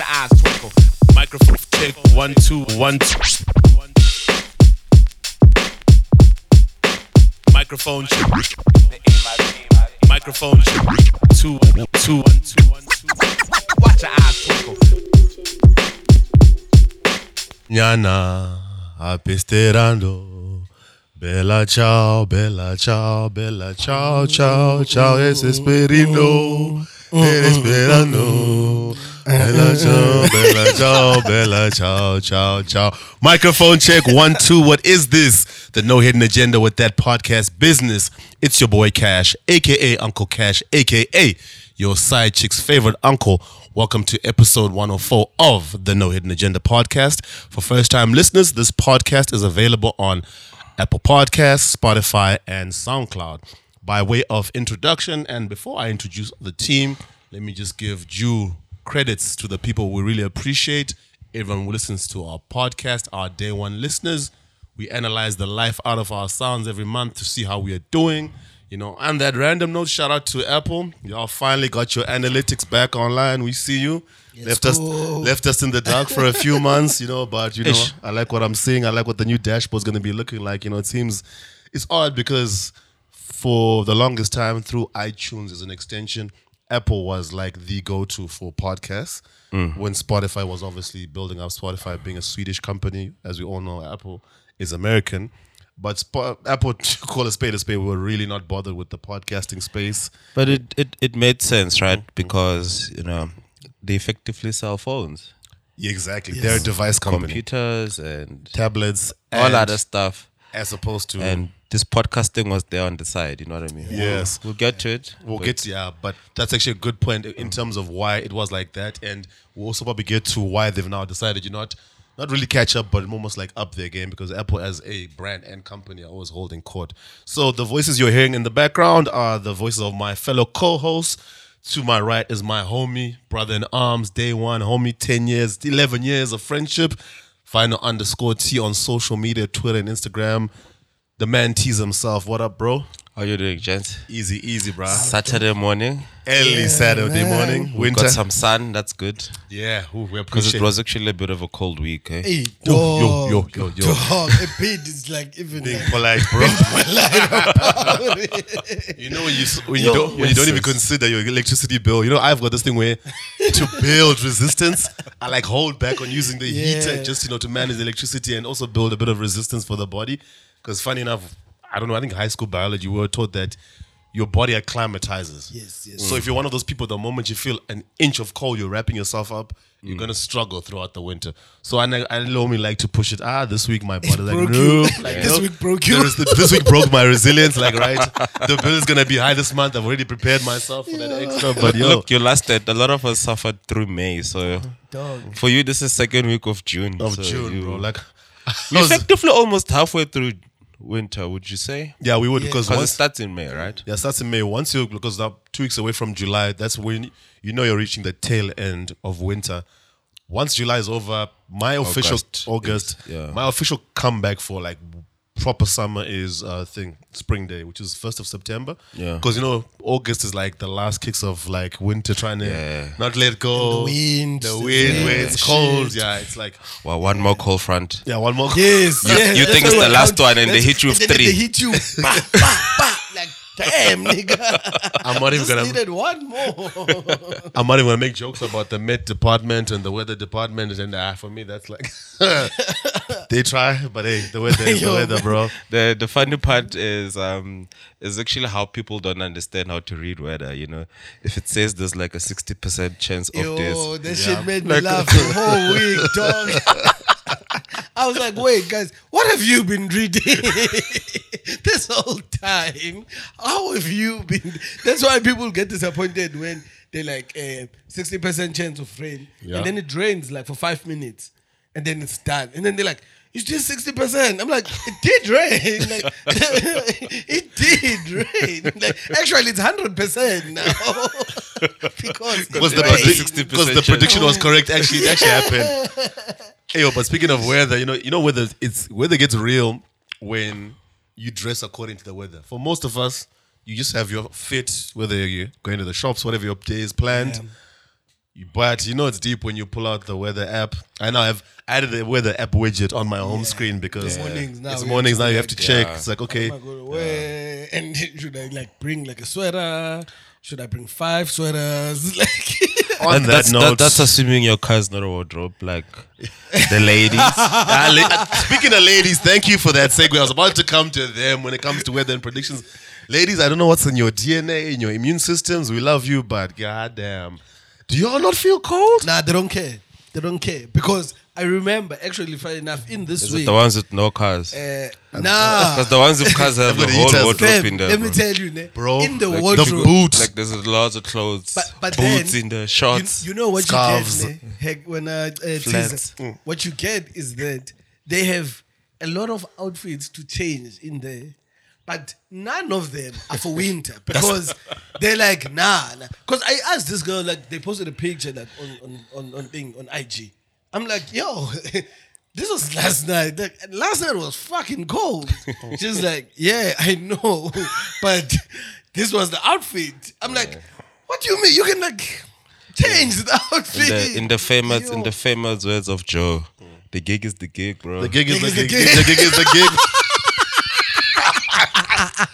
your eyes twinkle. Microphone check one two one two. Microphone check. Microphone check. Two two one two one two. Watch your eyes twinkle. Nyana, apesterando. Bella ciao, bella ciao, bella ciao, ciao, ciao, es esperino, eres esperando. Mm, bella ciao, bella ciao, bella ciao, ciao, ciao. Microphone check one, two. What is this? The No Hidden Agenda with that podcast business. It's your boy Cash, aka Uncle Cash, aka your side chick's favorite uncle. Welcome to episode 104 of the No Hidden Agenda podcast. For first time listeners, this podcast is available on Apple Podcasts, Spotify, and SoundCloud. By way of introduction, and before I introduce the team, let me just give due credits to the people we really appreciate. Everyone who listens to our podcast, our day one listeners. We analyze the life out of our sounds every month to see how we are doing. You know, and that random note, shout out to Apple. Y'all finally got your analytics back online. We see you. left us left us in the dark for a few months, you know, but you know, Ish. I like what I'm seeing. I like what the new dashboard's gonna be looking like. You know, it seems it's odd because for the longest time through iTunes as an extension, Apple was like the go-to for podcasts. Mm. When Spotify was obviously building up, Spotify being a Swedish company, as we all know, Apple is American. But Spo- Apple, to call a spade a spade, we were really not bothered with the podcasting space. But it, it, it made sense, right? Because, you know, they effectively sell phones, Yeah, exactly. They're a device company, computers, and tablets, all and- other stuff. as opposed to And this podcasting was there on the side, you know what I mean? Yes. We'll, we'll get to it. We'll but get to, yeah, but that's actually a good point in terms of why it was like that, and we'll also probably get to why they've now decided you not not really catch up, but almost like up their game because Apple as a brand and company are always holding court. So the voices you're hearing in the background are the voices of my fellow co-hosts. To my right is my homie, brother in arms, day one, homie, ten years, eleven years of friendship. Final underscore T on social media, Twitter and Instagram. The man tease himself. What up, bro? How you doing, gents? Easy, easy, bro. Saturday morning. Early Saturday morning, We winter. got some sun. That's good. yeah, ooh, we Because appreciate it was actually a bit of a cold week. Eh? Hey, Yo, dog. yo, yo, yo. Dog. A bit is like even being like, polite, bro. you know when you s- when you Yo, don't when you don't even yes. consider your electricity bill. You know I've got this thing where to build resistance, I like hold back on using the heater just you know to manage the electricity and also build a bit of resistance for the body. Because funny enough, I don't know. I think high school biology we were taught that your body acclimatizes. Yes, yes. So if you're one of those people, the moment you feel an inch of cold, you're wrapping yourself up. You're gonna struggle throughout the winter. So I, I normally like to push it. Ah, this week my body like broke no. you. Like, This no. week broke you. The- this week broke my resilience. Like right, the bill is gonna be high this month. I've already prepared myself for that extra. But yo, Look, you lasted. A lot of us suffered through May. So dog. for you, this is second week of June. of so June, you- bro. Like, I You're was- effectively almost halfway through winter, would you say? yeah, we would because Because it once starts in May, right? Yeah, it starts in May. Once you because now two weeks away from July, that's when you know you're reaching the tail end of winter. Once July is over, my official August August, is- yeah. my official comeback for like proper summer is uh thing Spring Day, which is first of September. Yeah. because you know August is like the last kicks of like winter, trying to Yeah. not let go. And the wind, the the wind, where rain, it's shit. cold. Yeah, it's like Well, one more cold front. yeah, one more. Yes, yes. you that's think it's the last one and they hit you with three. They hit you. bah, bah, bah, like damn, nigga. I'm not even gonna. needed one more. I'm not even gonna make jokes about the Met department and the weather department, and ah, for me that's like they try, but hey, the weather is the weather, bro. The the funny part is um is actually how people don't understand how to read weather. You know, if it says there's like a sixty percent chance of Yo, this, that Yeah. shit made me laugh the whole week, dog. I was like, wait, guys, what have you been reading this whole time? How have you been? That's why people get disappointed when they like sixty percent chance of rain, Yeah. and then it rains like for five minutes, and then it's done, and then they're like. It's just sixty percent. I'm like, it did rain. Like, it did rain. Like, actually, it's hundred percent now because Was the, 60% because the prediction was correct? Actually, it actually happened. Hey, yo, but speaking of weather, you know, you know weather. It's weather gets real when you dress according to the weather. For most of us, you just have your fit, whether you're going to the shops, whatever your day is planned. But you know it's deep when you pull out the weather app. I now have added the weather app widget on my home screen because Mornings now it's we mornings have now you have to check. Yeah. It's like okay, Oh my God, where and should I like bring like a sweater? Should I bring five sweaters? Like on that that's, note, that's assuming your car's not a wardrobe, like the ladies. Ah, la- uh, speaking of ladies, thank you for that segue. I was about to come to them when it comes to weather and predictions. Ladies, I don't know what's in your DNA, in your immune systems. We love you, but goddamn, do y'all not feel cold? nah, they don't care. They don't care because I remember actually, funny enough, in this Is it week, the ones with no cars? uh, nah. Because the ones with cars have the Everybody whole eats us. wardrobe Fam, in there. let me bro. tell you, ne, Bro, in the like wardrobe, the boots. Like there's lots of clothes, But, but boots then, in the you, shorts. you know what scarves. you get, ne? Heck, when uh, uh, Flats. teaser, what you get is that they have a lot of outfits to change in there, but none of them are for winter because they're like nah. Because I asked this girl like they posted a picture like on on on, on thing on IG. I'm like yo. This was last night. Like, last night was fucking cold. She's like, yeah, I know, but this was the outfit. I'm like, what do you mean? You can like change the in outfit. the in the famous in the famous words of Joe, the gig is the gig, bro. The gig is Gig the is the gig. gig. The gig is the gig.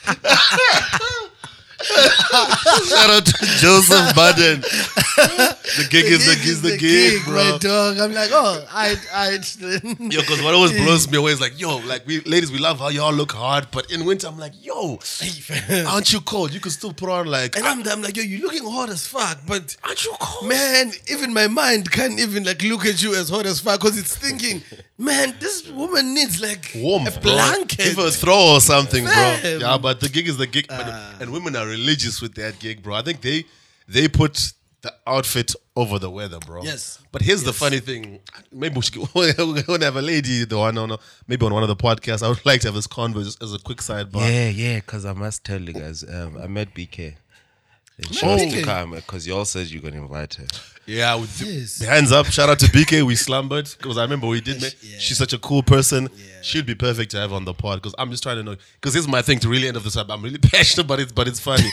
Shout out to Joseph Budden. The gig is the gig is the gig, bro. my dog. I'm like, oh, I, I. Yo, because what always blows me away is like, yo, like we ladies, we love how y'all look hard, but in winter, I'm like, yo, aren't you cold? You can still put on like, And I'm, I'm like, yo, you looking hot as fuck, but aren't you cold? man, even my mind can't even like look at you as hot as fuck because it's thinking, man, this woman needs like warm, a bro. blanket. Give her a throw or something, bro. Fam. Yeah, but the gig is the gig, but, and women are religious with that gig, bro. I think they they put the outfit over the weather, bro. Yes. But here's the funny thing: maybe we should we're gonna have a lady, though. I don't know. Maybe on one of the podcasts, I would like to have this convo just as a quick sidebar. yeah, yeah. Because I must tell you guys, um, I met BK. And she wants to come because you all said you're gonna invite her. Yeah, with Yes. hands up. Shout out to BK. We slumbered because I remember we did. Make, Yeah. She's such a cool person. She'd be perfect to have on the pod because I'm just trying to know. Because this is my thing to really end of this up. I'm really passionate, but it's but it's funny.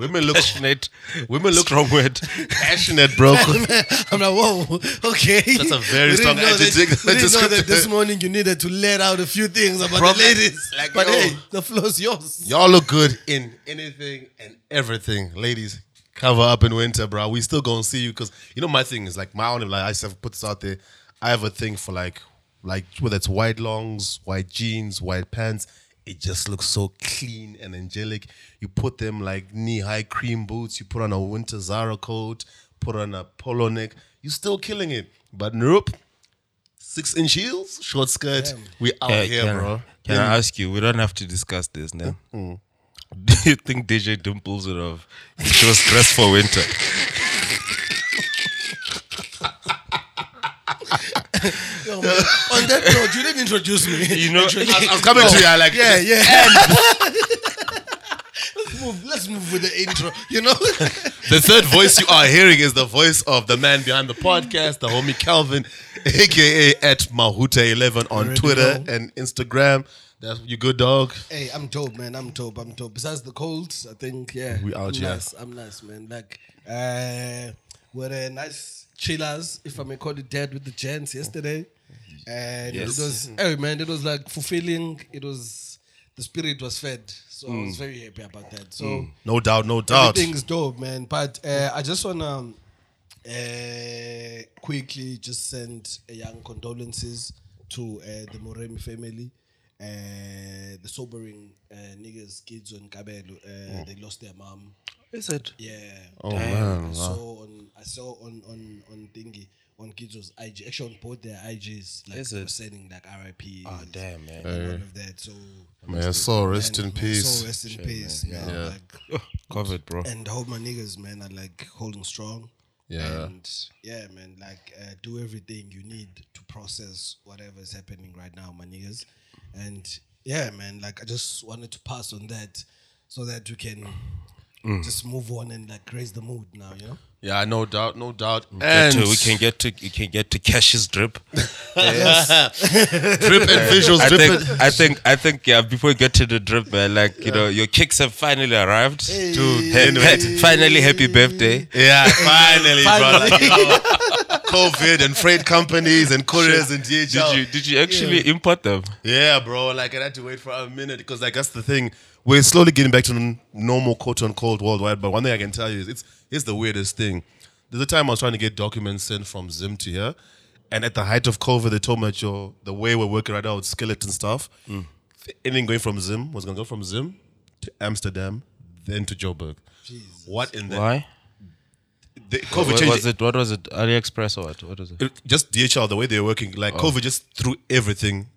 women look Passionate, women look strong word. passionate, bro. I'm like, whoa, okay. That's a very We didn't strong that- adjective- We didn't know that this morning you needed to let out a few things about Bro, the ladies. like, but yo. hey, the floor's yours. Y'all look good in anything and everything, ladies. Cover up in winter, bro. We still gonna see you because you know my thing is like my own. Like I said, put this out there. I have a thing for like, like whether it's white longs, white jeans, white pants. It just looks so clean and angelic. You put them like knee high cream boots. You put on a winter Zara coat. Put on a polo neck. you're still killing it. But nope. Six inch heels, short skirt. We out Can, here, can- bro. Can I ask you? We don't have to discuss this now. Do you think DJ Dimples would have? if She was dressed for winter. Yo, man, on that note, you didn't introduce me. You know, I, I was coming to you. I like yeah, yeah. let's move. Let's move with the intro. You know. The third voice you are hearing is the voice of the man behind the podcast, the homie Calvin, aka at Mahuta11 on Already Twitter know. and Instagram. That's you good dog. Hey, I'm dope, man. I'm dope. I'm dope. Besides the colds, I think yeah, We out I'm here. Nice. I'm nice, man. Like, uh, we're a nice chillers, if I may call it that, with the gents yesterday, and Yes. it was hey man, it was like fulfilling. It was the spirit was fed, so I was very happy about that. So. No doubt, no doubt. Everything's dope, man. But uh, I just wanna uh, quickly just send a young condolences to uh, the Moremi family. Uh, the sobering uh, niggas, kids on Kabelo, uh, they lost their mom. Is it? Yeah. Oh, man, I saw on I saw on on on thingy on Kizo's IG. Actually, on both their IGs, like Is it? saying like RIP. Oh damn, man. And all of that. So Man, saw rest in peace. So rest in peace, man. Yeah. Like, Covered, bro. and I hope my niggas, man, are like holding strong. Yeah. And yeah, man, like uh, do everything you need to process whatever is happening right now, my niggas. And yeah, man, like I just wanted to pass on that so that we can Mm. just move on and like raise the mood now. You know. Yeah, no doubt, no doubt. Mm. Get And to- we can get to we can get to Cash's drip. drip and visuals, I drip think and, I think I think yeah. Before we get to the drip, man, like you know, your kicks have finally arrived. Dude, Ha- anyway. ha- finally, happy birthday. Yeah, finally, Finally. brother. COVID and freight companies and couriers and DHL. Did you did you actually import them? Yeah, bro. Like I had to wait for a minute because like that's the thing. We're slowly getting back to n- normal quote unquote worldwide. But one thing I can tell you is it's it's the weirdest thing. There's a time I was trying to get documents sent from Zim to here, and at the height of COVID, they told me that your the way we're working right now with skeleton stuff, mm. anything going from Zim was gonna go from Zim to Amsterdam, then to Joburg. What in the Why? the COVID What changed was it? What was it? AliExpress or what? What was it? it- just DHL, the way they're working, like oh. COVID just threw everything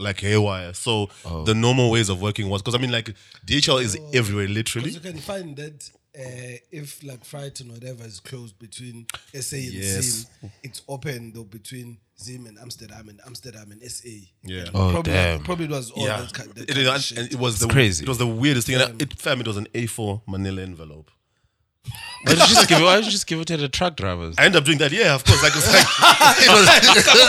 like haywire. So the normal ways of working was because I mean, like DHL is everywhere, literally. You can find that uh, if like Frighton or whatever is closed between SA and Yes. Zim, it's open though between Zim and Amsterdam and Amsterdam and SA. Yeah. And Oh, probably, damn. Probably it was all Yeah, that, ki- that it, kind of and it was the crazy. It was the weirdest thing. And it, fam, it was an A4 Manila envelope. Why don't you just give it? Why don't you just give it to the truck drivers? I end up doing that. Yeah, of course. Like it's like, it was,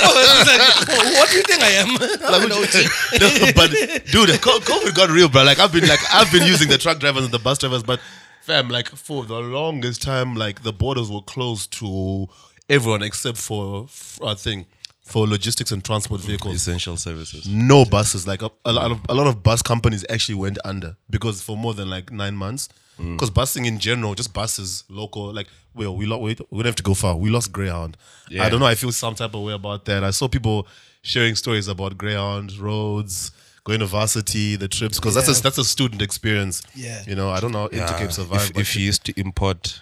Oh, what do you think I am? I'm an OG. no, but dude, COVID got real, bro. Like I've been like I've been using the truck drivers and the bus drivers, but fam, like for the longest time, like the borders were closed to everyone except for I think for logistics and transport vehicles. Essential services. no buses. Like a, a lot of a lot of bus companies actually went under because for more than like nine months. Mm. Because busing in general, just buses, local, like well, we lost. We, we don't have to go far. We lost Greyhound. Yeah. I don't know. I feel some type of way about that. I saw people sharing stories about Greyhound roads, going to varsity, the trips, because that's a that's a student experience. Yeah. you know. I don't know. Intercape survive. If, if you used to import,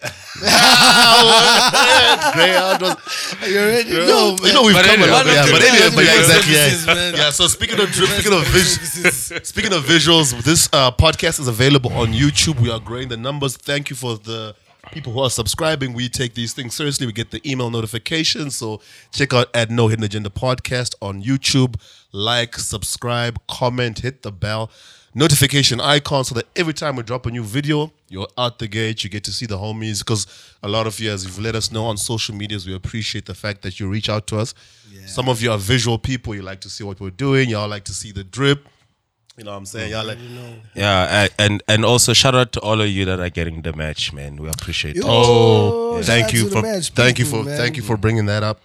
You already no, know, you know we've But come a anyway, long way. Yeah, but anyway, but yeah, exactly. Yeah. yeah. So speaking of speaking of vis- speaking of visuals, this uh, podcast is available on YouTube. We are growing the numbers. Thank you for the people who are subscribing. We take these things seriously. We get the email notifications. So check out at No Hidden Agenda podcast on YouTube. Like, subscribe, comment, hit the bell notification icon so that every time we drop a new video, you're out the gate. You get to see the homies because a lot of you, as you've let us know on social medias, we appreciate the fact that you reach out to us. Some of you are visual people. You like to see what we're doing. Y'all like to see the drip. You know what I'm saying? Y'all like. yeah, and and also shout out to all of you that are getting the match, man. We appreciate it. Oh, shout thank you for match thank you people, for man. thank you for bringing that up.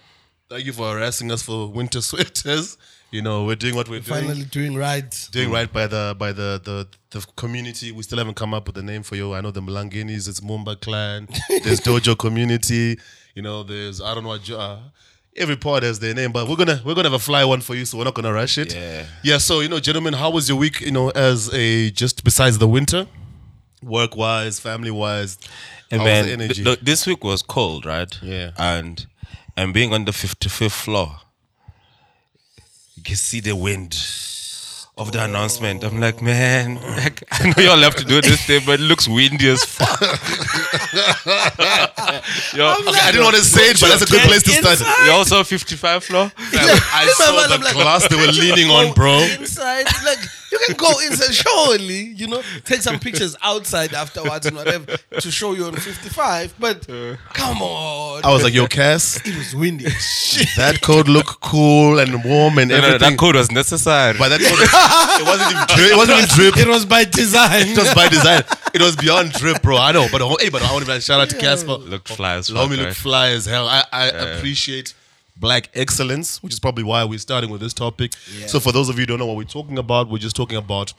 Thank you for harassing us for winter sweaters. You know we're doing what we're doing. Finally doing right. doing right by the by the, the the community. We still haven't come up with a name for you. I know the Mlanginis, it's Mumba Clan. There's Dojo Community. You know, there's I don't know what. jo- Uh, every part has their name, but we're gonna we're gonna have a fly one for you, so we're not gonna rush it. Yeah. Yeah. So you know, gentlemen, how was your week? You know, as a just besides the winter, work wise, family wise, And how was man, the energy? th- look, this week was cold, right? Yeah. And and being on the fifty fifth floor, you can see the wind of the announcement. I'm like, man, like, I know y'all have to do this thing, but it looks windy as fuck. Yo, Okay, I didn't want to say it, but that's a good place to start. you also 55 floor? I saw the glass they were leaning on, bro. Inside, like you can go inside. Surely, you know, take some pictures outside afterwards and whatever to show you on 55. But come on, I was like, yo, Cass, it was windy. That coat look cool and warm and No, no, everything. that code was necessary. but that coat, it wasn't even drip. It wasn't even drip. It was by design. It was by design. It was beyond drip, bro. I know, but hey, but I want to shout out to Cassper. Looked fly as Allow fuck, me look right? fly as hell. I, I appreciate black excellence, which is probably why we're starting with this topic. So, for those of you who don't know what we're talking about, we're just talking about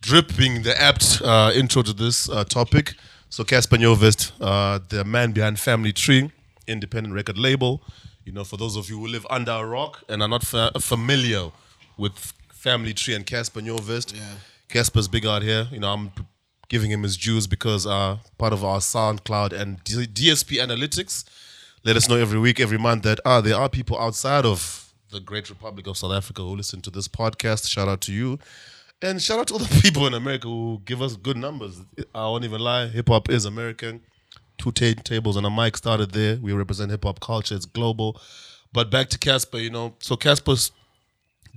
drip being the apt uh, intro to this uh, topic. So, Cassper Nyovest, uh, the man behind Family Tree, independent record label. You know, for those of you who live under a rock and are not fa- familiar with Family Tree and Cassper Nyovest, Cassper's big out here. You know, I'm giving him his dues because uh, part of our SoundCloud and D- DSP analytics let us know every week, every month that ah, there are people outside of the great Republic of South Africa who listen to this podcast. Shout out to you. And shout out to all the people in America who give us good numbers. I won't even lie, hip hop is American. Two ta- tables and a mic started there. We represent hip hop culture, it's global. But back to Cassper, you know. So Cassper's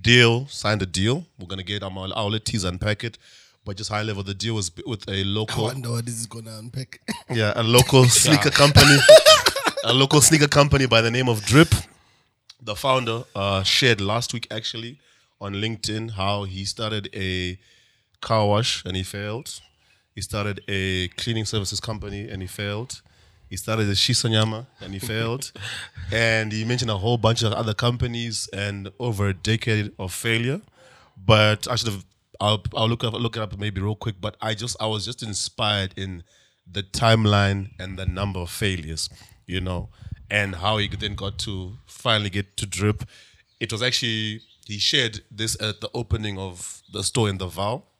deal, signed a deal. We're gonna get um, I'll, I'll let Tease unpack it. But just high level, the deal was with a local, I wonder what this is gonna unpack. yeah, a local sneaker company, a local sneaker company by the name of Drip. The founder uh, shared last week actually on LinkedIn how he started a car wash and he failed. He started a cleaning services company and he failed. He started a Shisanyama and he failed. and he mentioned a whole bunch of other companies and over a decade of failure. But I should have I'll I'll look up look it up maybe real quick. But I just I was just inspired in the timeline and the number of failures, you know, and how he then got to finally get to drip. It was actually he shared this at the opening of the store in the Val.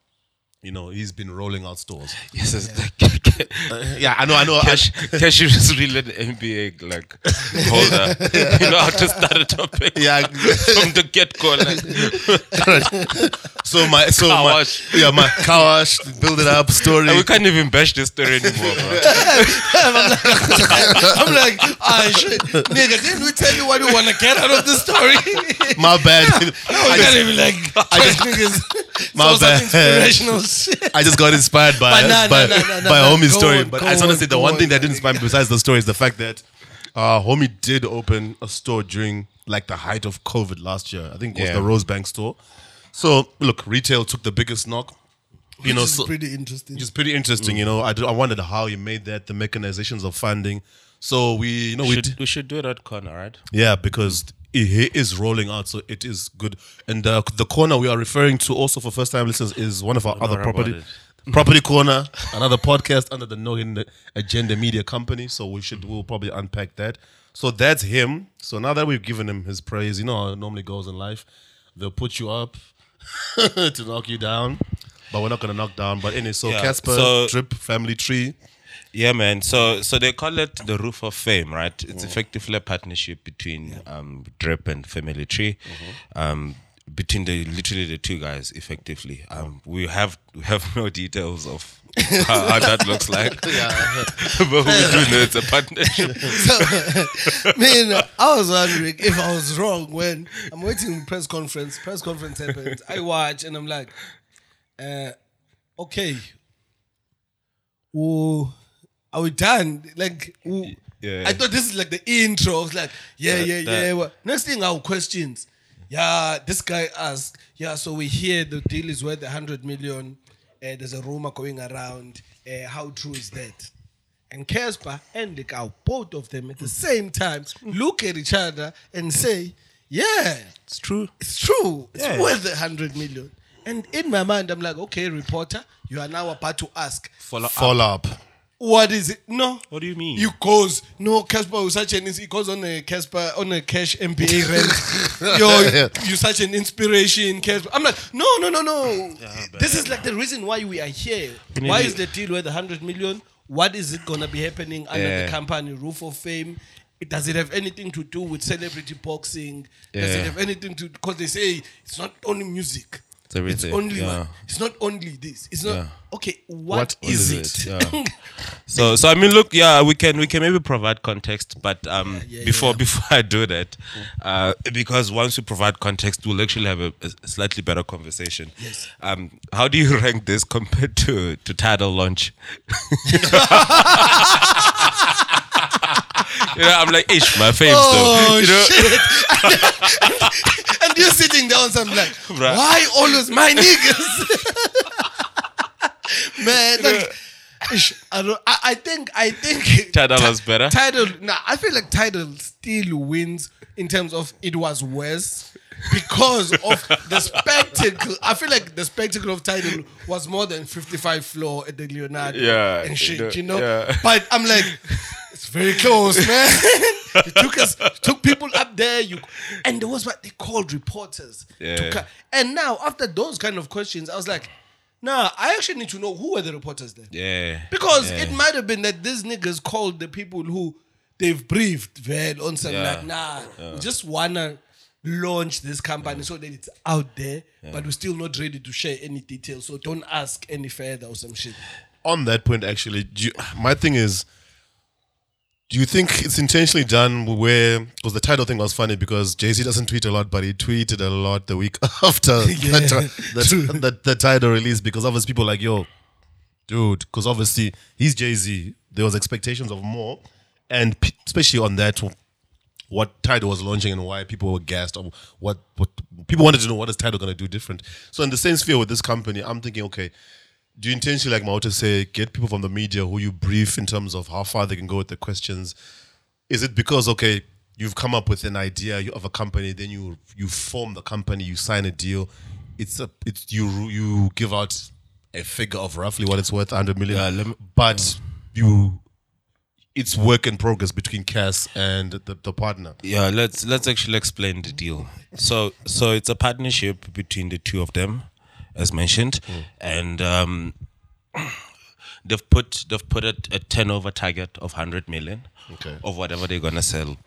You know, he's been rolling out stores. Yes, it's like Yeah, I know, I know. I- Cash, Cash is really an NBA like holder. you know how to start a topic yeah, from the get go. Like, so my so Car my wash. yeah my car wash build it up story. and we can't even bash this story anymore, bro. I'm like, ah, shit, nigga, didn't we tell you what we want to get out of the story? my bad. I I was just, even like, I just niggas, My so some bad. inspirational. I just got inspired by But nah, by, nah, nah, nah, by nah, homie's story. on, but go I just want to on, say the one on, thing that didn't inspire me besides the story is the fact that uh, homie did open a store during like the height of COVID last year. I think it was Yeah. the Rosebank store. So look, retail took the biggest knock. You know, Which is so, pretty interesting. It's pretty interesting, you know. I, do- I wondered how you made that, the mechanizations of funding. So we, you know, We we, should, we should do it at corner, right? yeah, because it, he is rolling out, so it is good. And uh, the corner we are referring to, also for first time listeners, is one of our other property, property corner, another podcast under the No Hidden Agenda Media Company. So we should we'll probably unpack that. So that's him. So now that we've given him his praise, you know how it normally goes in life. They'll put you up to knock you down, but we're not gonna knock down. But anyway, so Yeah, Cassper so- Drip Family Tree. Yeah, man. So so they call it the root of fame, right? It's effectively a partnership between um, Drip and Family Tree. Um, between the literally the two guys, effectively. Um, we have we have no details of how, how that looks like. yeah. but we do know it's a partnership. So, man, I was wondering if I was wrong when I'm waiting in press conference. Press conference happens. I watch and I'm like, uh, okay, ooh, are we done? Like, ooh, Yeah. I thought this is like the intro. I was like, yeah, yeah, that- yeah. Well, next thing, our questions. Yeah, this guy asked, yeah, so we hear the deal is worth 100 million. Uh, there's a rumor going around. Uh, how true is that? And Cassper and the cow, both of them at the same time, look at each other and say, Yeah, It's true. it's true. It's Yeah. worth a hundred million. And in my mind, I'm like, okay, reporter, you are now about to ask, Follow up. Follow up. What is it? No. What do you mean? You cause no, Cassper was such an he goes on a Cassper on a cash MBA rent. Yo, you such an inspiration, Cassper. I'm like, no, no, no, no. this is like the reason why we are here. You Why is the deal worth a hundred million? What is it gonna be happening under Yeah. the company root of fame? It- Does it have anything to do with celebrity boxing? Does it have anything to because they say it's not only music. It's everything, only yeah. It's not only this. It's not Yeah. okay. What is, it? Yeah. So, so I mean, look, yeah, we can we can maybe provide context, but um, yeah, before before I do that, uh, because once we provide context, we'll actually have a, a slightly better conversation. Yes. Um, how do you rank this compared to to Tidal launch? you know, I'm like, ish, my fame Oh still. You know, shit! and you're sitting down, so I'm like, Bruh. why always my niggas? Man, like, ish, I, don't, I, I think, I think Tidal Ti- was better? Tidal, nah, I feel like Tidal still wins in terms of it was worse because of the spectacle. I feel like the spectacle of Tidal was more than 55 floor at the Leonardo Yeah, and shit, you know, you know. yeah. But I'm like, it's very close, man. took us, took people up there. You and there was what they called reporters. Yeah. and now after those kind of questions, I was like, nah, I actually need to know who were the reporters there. yeah. Because yeah. it might have been that these niggas called the people who they've briefed well on some Yeah. like, nah, we just wanna launch this company so that it's out there, but we're still not ready to share any details. So don't ask any further or some shit. on that point, actually, you, my thing is, Do you think it's intentionally done where because the Tidal thing was funny because Jay Z doesn't tweet a lot, but he tweeted a lot the week after Yeah, the, the, the, Tidal release because obviously people like, yo, dude, because obviously he's Jay Z. There was expectations of more, and especially on that, what Tidal was launching and why people were gassed or what what people wanted to know what is Tidal going to do different. So in the same sphere with this company, I'm thinking, okay, do you intentionally, like Mauta say, get people from the media who you brief in terms of how far they can go with the questions? Is it because okay, you've come up with an idea of a company, then you you form the company, you sign a deal, it's a it's you you give out a figure of roughly what it's worth, 100 million, Yeah, me- but you it's work in progress between Cass and the, the partner. Yeah, let's let's actually explain the deal. So so it's a partnership between the two of them, as mentioned, and um, they've put they've put a, a turnover target of hundred million Okay. of whatever they're gonna sell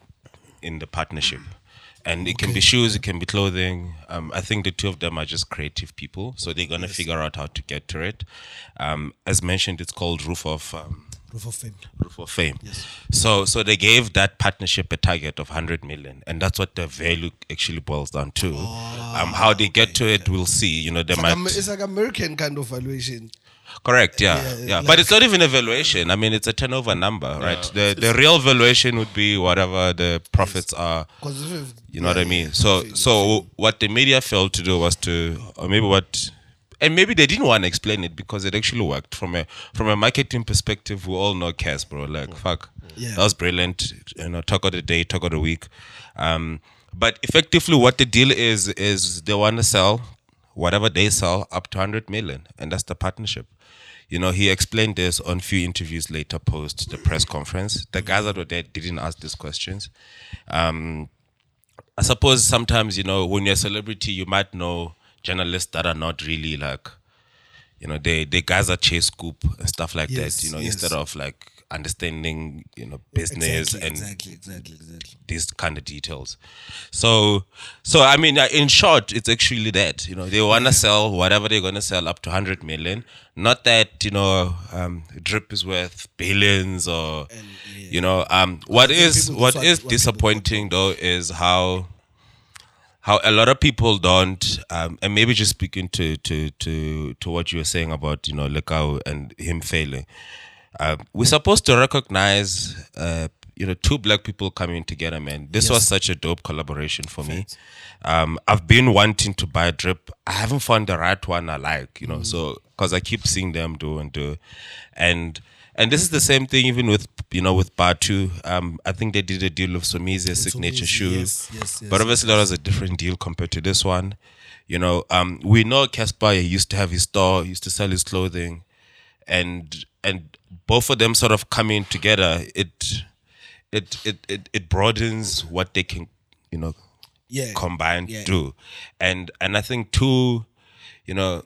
in the partnership. And it can be shoes, it can be clothing. Um, I think the two of them are just creative people, so they're gonna figure out how to get to it. Um, as mentioned, it's called Root of Proof of fame. Of Fame. So so they gave that partnership a target of 100 million and that's what the value actually boils down to. um how they get to it we'll see, you know, they It's like, might Am- it's like American kind of valuation. Correct, yeah. Yeah, Yeah, like- but it's not even a valuation. I mean, it's a turnover number, right? The the real valuation would be whatever the profits are. You know what I mean? So so what the media failed to do was to or maybe what and maybe they didn't want to explain it because it actually worked from a from a marketing perspective. We all know Cass, bro. Like fuck, Yeah. that was brilliant. You know, talk of the day, talk of the week. Um, but effectively, what the deal is is they want to sell whatever they sell up to hundred million, and that's the partnership. You know, he explained this on few interviews later post the press conference. The guys that were there didn't ask these questions. Um, I suppose sometimes, you know, when you're a celebrity, you might know journalists that are not really like, you know, they they guys that chase scoop and stuff like Yes, that. You know, yes. instead of like understanding, you know, business exactly, and exactly, exactly, exactly. these kind of details. So, so I mean, in short, it's actually that you know they want to sell whatever they're going to sell up to hundred million. Not that you know, um, drip is worth billions or you know. Um, what is what is disappointing though is how how a lot of people don't, um, and maybe just speaking to to to to what you were saying about you know Lekau and him failing. Uh, we're supposed to recognize, uh, you know, two black people coming together, man. This was such a dope collaboration for me. Um, I've been wanting to buy a drip. I haven't found the right one I like, you know, so because I keep seeing them do and do, and and this is the same thing even with you know with Bathu. Um, I think they did a deal with Somizi signature shoes, yes, yes, yes, but obviously that was a different deal compared to this one. You know, um, we know Cassper he used to have his store, he used to sell his clothing and and both of them sort of coming together it it it it, it broadens what they can you know Yeah. combine Yeah. do and and i think two you know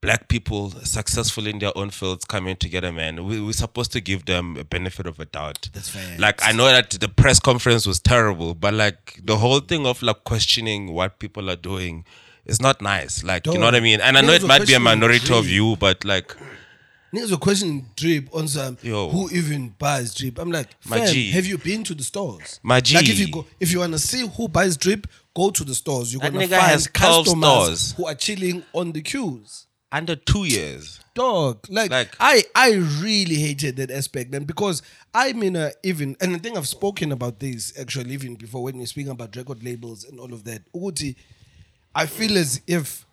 black people successful in their own fields coming together man we, we're supposed to give them a benefit of a doubt That's fair. like i know that the press conference was terrible but like the whole thing of like questioning what people are doing is not nice like you know what i mean and i know it might be a minority of you but like Niggas were questioning drip on some Yo. who even buys drip. I'm like, My fam, G. have you been to the stores? My Like if you go, if you wanna see who buys drip, go to the stores. You're That gonna find customers stores. who are chilling on the queues. Under two years Dog, like, Like- I, I really hated that aspect, and because I'm in a uh, even, and I think I've spoken about this actually even before when we're speaking about record labels and all of that. Uguti, I feel as if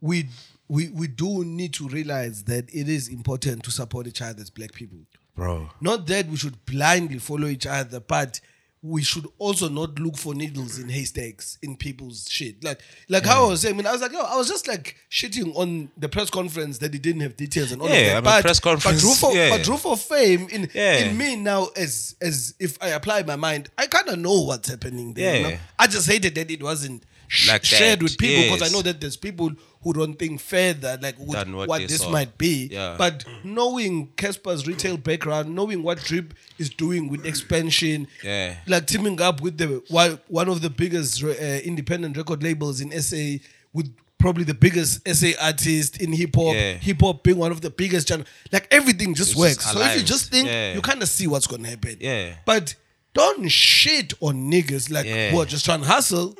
we we we do need to realize that it is important to support each other as black people. bro Not that we should blindly follow each other, but we should also not look for needles in haystacks in people's shit. Like like how I was saying, I mean, I was like, yo, I was just like shitting on the press conference that he didn't have details and all Yeah, of that. But, press conference, but roof yeah. but root of fame in Yeah. in me now as as if I apply my mind, I kind of know what's happening there. you know? I just hated that it wasn't Like shared that, with people because yes. I know that there's people who don't think further like what what, this saw. might be. Yeah. But knowing Cassper's retail background, knowing what Drip is doing with expansion, Yeah. like teaming up with the one of the biggest uh, independent record labels in SA with probably the biggest SA artist in hip hop. Yeah. Hip hop being one of the biggest channel. Like everything just It's works. just so if you just think, Yeah. you kind of see what's gonna happen. Yeah. But don't shit on niggas like Yeah. who are just trying to hustle.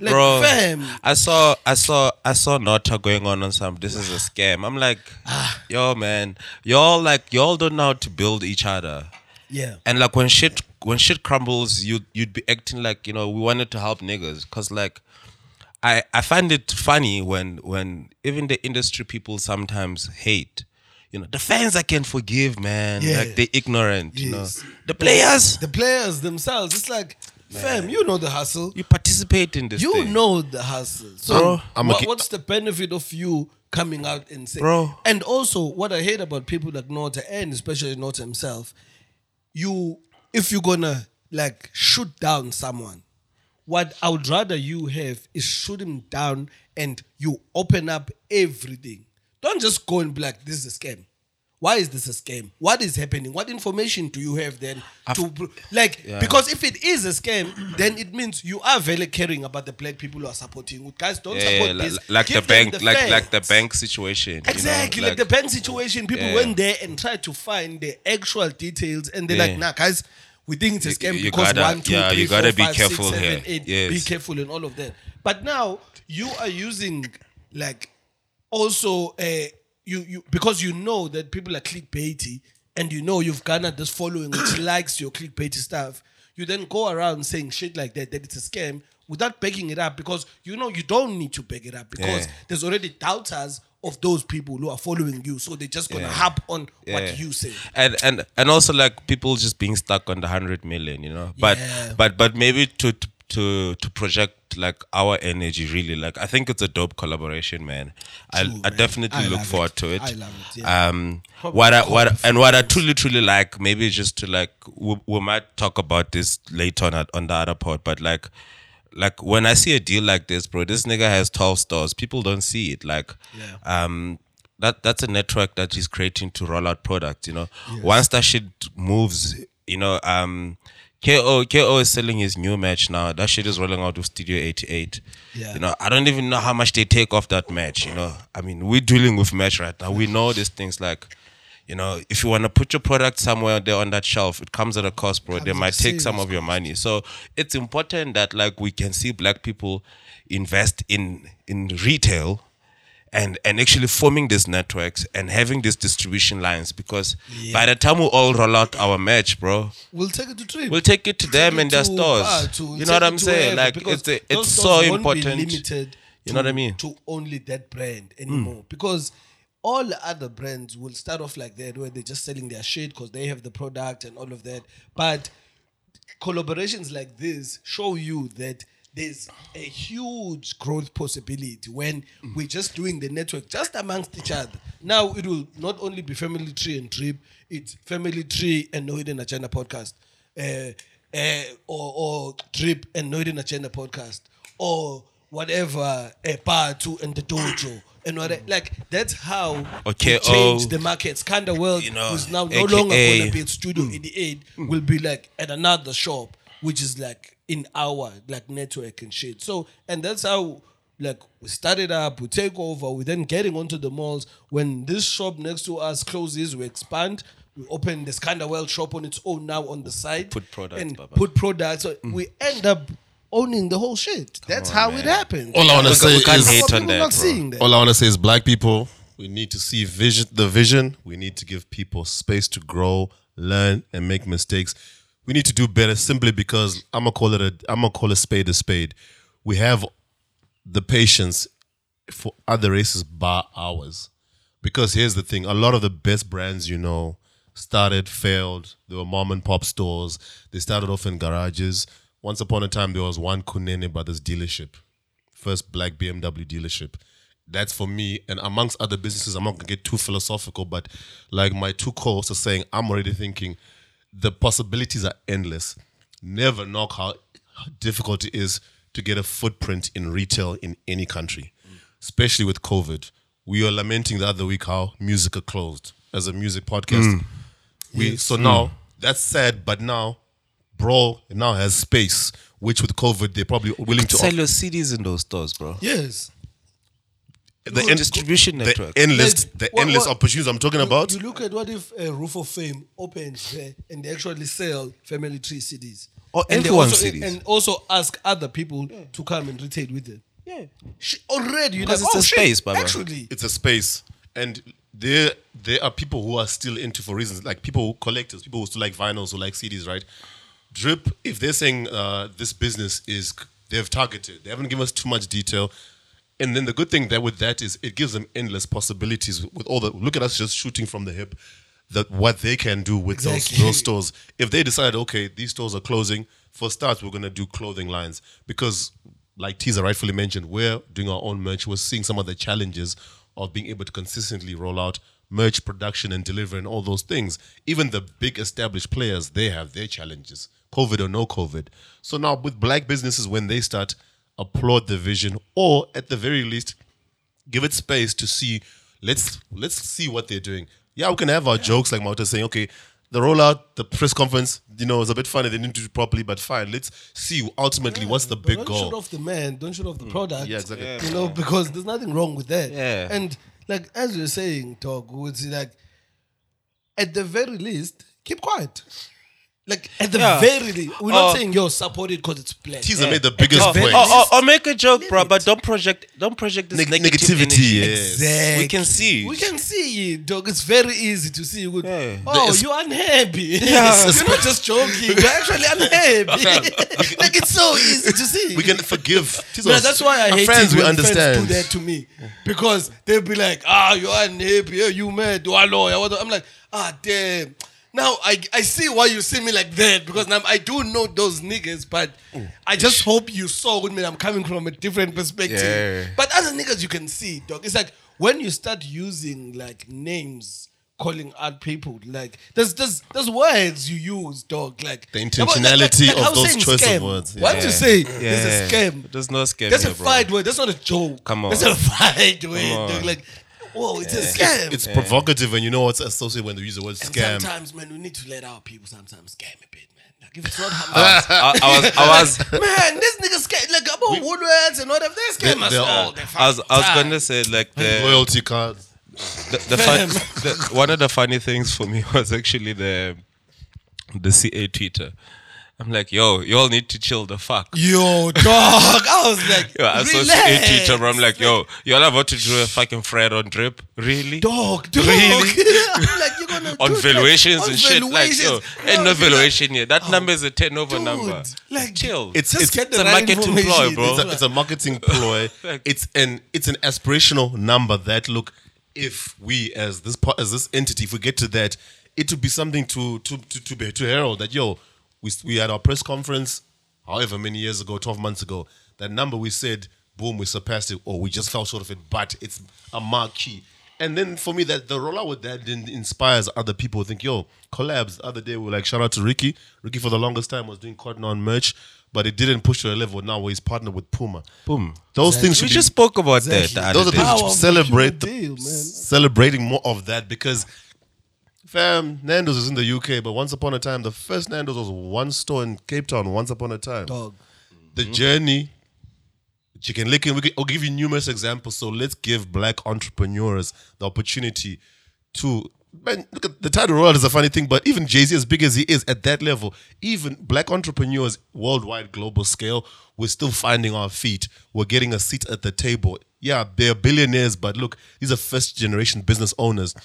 Like Bro, fam. I saw, I saw, I saw Nota going on on some. This is a scam. I'm like, Ah. yo, man, y'all like y'all don't know how to build each other. Yeah. And like when shit when shit crumbles, you you'd be acting like you know we wanted to help niggas, cause like I I find it funny when when even the industry people sometimes hate. You know the fans I can forgive, man. Yeah. Like they're ignorant. You know the players. The players themselves, it's like, fam, you know the hustle. You participate in this. You thing. know the hustle. So Bro, I'm a what- ki- what's the benefit of you coming out and saying Bro. And also what I hate about people like Nota and especially Nota himself, you if you're gonna like shoot down someone, what I would rather you have is shoot him down and you open up everything. Don't just go and be like, this is a scam. Why is this a scam? What is happening? What information do you have then to pr- like? Because if it is a scam, then it means you are very caring about the black people who are supporting. You. Guys, don't Yeah, support yeah, this. like, like the bank, like like the bank situation. you know, Exactly, like, the bank situation. People Yeah. went there and tried to find the actual details, and they're Yeah. like, "Nah, guys, we think it's a scam you because gotta- one, two, yeah, three, you gotta four, be five, six, careful seven, here. eight. Yes. Be careful and all of that. But now you are using like also uh, you you because you know that people are clickbaity, and you know you've garnered this following which likes your clickbaity stuff. You then go around saying shit like that that it's a scam without backing it up because you know you don't need to back it up because Yeah. there's already doubters of those people who are following you, so they're just gonna Yeah. hop on Yeah. what you say. and and and also like people just being stuck on the hundred million, you know. But but but maybe to to to to project like our energy really like I think it's a dope collaboration, man. I True, I man. definitely I look forward it. to it. I love it, yeah. Um, what I what and what I truly truly like maybe just to like we, we might talk about this later on at, on the other part, but like. Like when I see a deal like this, bro, this nigga has twelve stores. People don't see it. Like, Yeah. um, that that's a network that he's creating to roll out products. You know, once that shit moves, you know, um, KO KO is selling his new match now. That shit is rolling out with Studio 88. Yeah. You know, I don't even know how much they take off that match. You know, I mean, we're dealing with match right now. We know these things like. You know, if you want to put your product somewhere there on that shelf, it comes at a cost, bro. They might take some of your money. So it's important that like we can see black people invest in in retail and and actually forming these networks and having these distribution lines because by the time we all roll out our match, bro, We'll take it to drip. we'll take it to them Take it in their to uh, stores. bar, to- you know what I'm saying? Like it's a, it's so important. limited You know what I mean? To only that brand hmm. anymore, because all the other brands will start off like that, where they're just selling their shit because they have the product and all of that. But collaborations like this show you that there's a huge growth possibility when we're just doing the network just amongst each other. Now it will not only be Family Tree and Drip, it's Family Tree and No Hidden Agenda podcast, uh, uh, or, or Drip and No Hidden Agenda podcast, or whatever, uh, Bar 2 and the Dojo. And what like that's how Okay, change oh, the markets. Kinda World, you know, who's now no AKA longer gonna be at Studio 88, will be like at another shop, which is like in our like network and shit. So and that's how like we started up, we take over, we then getting onto the malls. When this shop next to us closes, we expand. We open this kind of well shop on its own now on the side. Put products, and Baba. put products. So we mm. end up owning the whole shit. That's how it happens. All I want to say can't is, hate People on that, not seeing that. all I want to say is, black people, we need to see vision, the vision. We need to give people space to grow, learn, and make mistakes. We need to do better simply because I'm gonna call it a, I'm gonna call a spade a spade. We have the patience for other races bar ours. Because here's the thing: a lot of the best brands you know started, failed. They were mom and pop stores. They started off in garages. Once upon a time, there was one Kunene Brothers dealership, first black BMW dealership. That's for me, and amongst other businesses, I'm not gonna get too philosophical, but like my two co-hosts are saying, I'm already thinking the possibilities are endless. Never knock how, how difficult it is to get a footprint in retail in any country, especially with COVID. We were lamenting the other week how Musica closed as a music podcast. Mm. We so now that's sad, but now, bro, now has space, which with COVID they're probably willing to. Sell your CDs in those stores, bro. Yes. The Good distribution the network. endless, Like, the what- endless what- opportunities I'm talking You- about. You, look at what if a Root of Fame opens there and they actually sell Family Tree CDs. Or and they also, CDs. And also ask other people to come and retail with them. Yeah. Sh- Already, you Because like, it's oh, a shit, space, Baba. Actually, it's a space and there there are people who are still into for reasons like people who collectors people who still like vinyls who like cds right drip if they're saying uh, this business is they've targeted they haven't given us too much detail and then the good thing that with that is it gives them endless possibilities with all the look at us just shooting from the hip that what they can do with Exactly. those, those stores. If they decide okay these stores are closing for starts we're going to do clothing lines. Because like teaser rightfully mentioned we're doing our own merch. We're seeing some of the challenges of being able to consistently roll out merch production and deliver and all those things. Even the big established players they have their challenges covid or no covid. So now with black businesses when they start applaud the vision or at the very least give it space to see. Let's let's see what they're doing. Yeah, we can have our jokes like Mauta saying, okay, the rollout, the press conference, you know, is a bit funny. They didn't do it properly, but fine. Let's see ultimately what's the But big don't goal. shoot off the man. Don't shoot off the mm. product. Yeah, exactly. You know, because there's nothing wrong with that. Yeah. And like as you're saying, dog, it's like at the very least, keep quiet. Like at the Yeah. very least, we're not Oh. saying yo support it because it's black. Teaser made the biggest Oh, point. oh, oh, or make a joke, bro, but don't project don't project this Neg- negative negativity, energy. yes. Exactly. We can see. We can see it, dog. It's very easy to see. Good. Yeah. Oh, The- you're unhappy. Yeah. you're not just joking. You're actually unhappy. like it's so easy to see. We can forgive. Teaser No, was- that's why I our hate friends. it We when friends do that to me because they'll be like, "Ah, you're unhappy. Yeah, you mad? Do I lawyer?" What the-" I'm like, "Ah, damn." Now I I see why you see me like that because now I do know those niggas, but mm. I just hope you saw with me. I'm coming from a different perspective. Yeah. But other niggas you can see, dog. It's like when you start using like names. Calling out people like there's there's there's words you use, dog. Like The intentionality of those choice of words, yeah. Once you say there's a scam, There's no scam. that's a bro. fight word. That's not a joke. Come on. That's a fight word. dog. Like, whoa, it's a scam. It's provocative and you know what's associated when they use the word and scam. sometimes, man, we need to let our people sometimes scam a bit, man. Like if it's not how I, I was I was man, this nigga scam like about Woolworths and whatever. They scam They- us they're all. all- the I was I was fucking gonna say like the Loyalty cards. the, the, fun, the one of the funny things for me was actually the the CA Twitter. I'm like, yo, you all need to chill the fuck. Yo, dog. I was like, Yo, I saw CA relax. Twitter, bro. I'm like, yo, you all about to do a fucking thread on drip? Really? Dog, dog. Really? I'm like, you're gonna on do valuations On and shit. Like, yo, valuations. ain't no Dog, you're valuation yet. That Oh, number is a turnover dude, number. like, chill. It's it's, it's a marketing ploy, bro. it's a, it's a marketing ploy. it's an it's an aspirational number that look, if we as this part as this entity, if we get to that, it would be something to to to to, be, to herald that yo, we we had our press conference, however many years ago, twelve months ago, that number we said, boom, we surpassed it, or we just fell short of it, but it's a marquee. And then for me, that the rollout with that then inspires other people. to Think, yo, collabs. The other day, we were like, shout out to Ricky. Ricky for the longest time was doing cotton on merch, but it didn't push to a level now where he's partnered with Puma. Boom. Those things should We be, just spoke about that. the those are things Power to of the celebrate, the, deal, man. celebrating more of that because, fam, Nando's is in the UK, but once upon a time, the first Nando's was one store in Cape Town. Once upon a time, Dog. the mm-hmm. journey Chicken Licken we could, i'll give you numerous examples so let's give black entrepreneurs the opportunity to man look at the title world is a funny thing but even jay-z as big as he is at that level even black entrepreneurs worldwide global scale we're still finding our feet we're getting a seat at the table yeah they're billionaires but look these are first generation business owners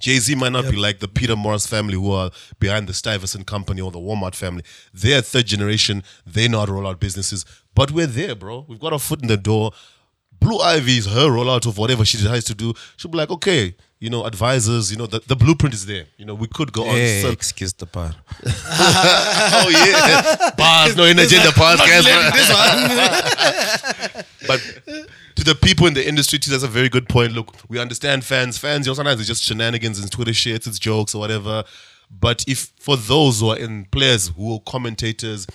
Jay Z might not be like the Peter Morris family who are behind the Stuyvesant company or the Walmart family. They're third generation. They know how to roll out businesses. But we're there, bro. We've got our foot in the door. Blue Ivy's her rollout of whatever she decides to do. She'll be like, okay, you know, advisors, you know, the, the blueprint is there. You know, we could go on. Hey, So- excuse the bar. oh, yeah. Bars, no energy in agenda podcast. but to the people in the industry, too, that's a very good point. Look, we understand fans. Fans, you know, sometimes it's just shenanigans and Twitter shits, it's jokes or whatever. But if for those who are in players who are commentators,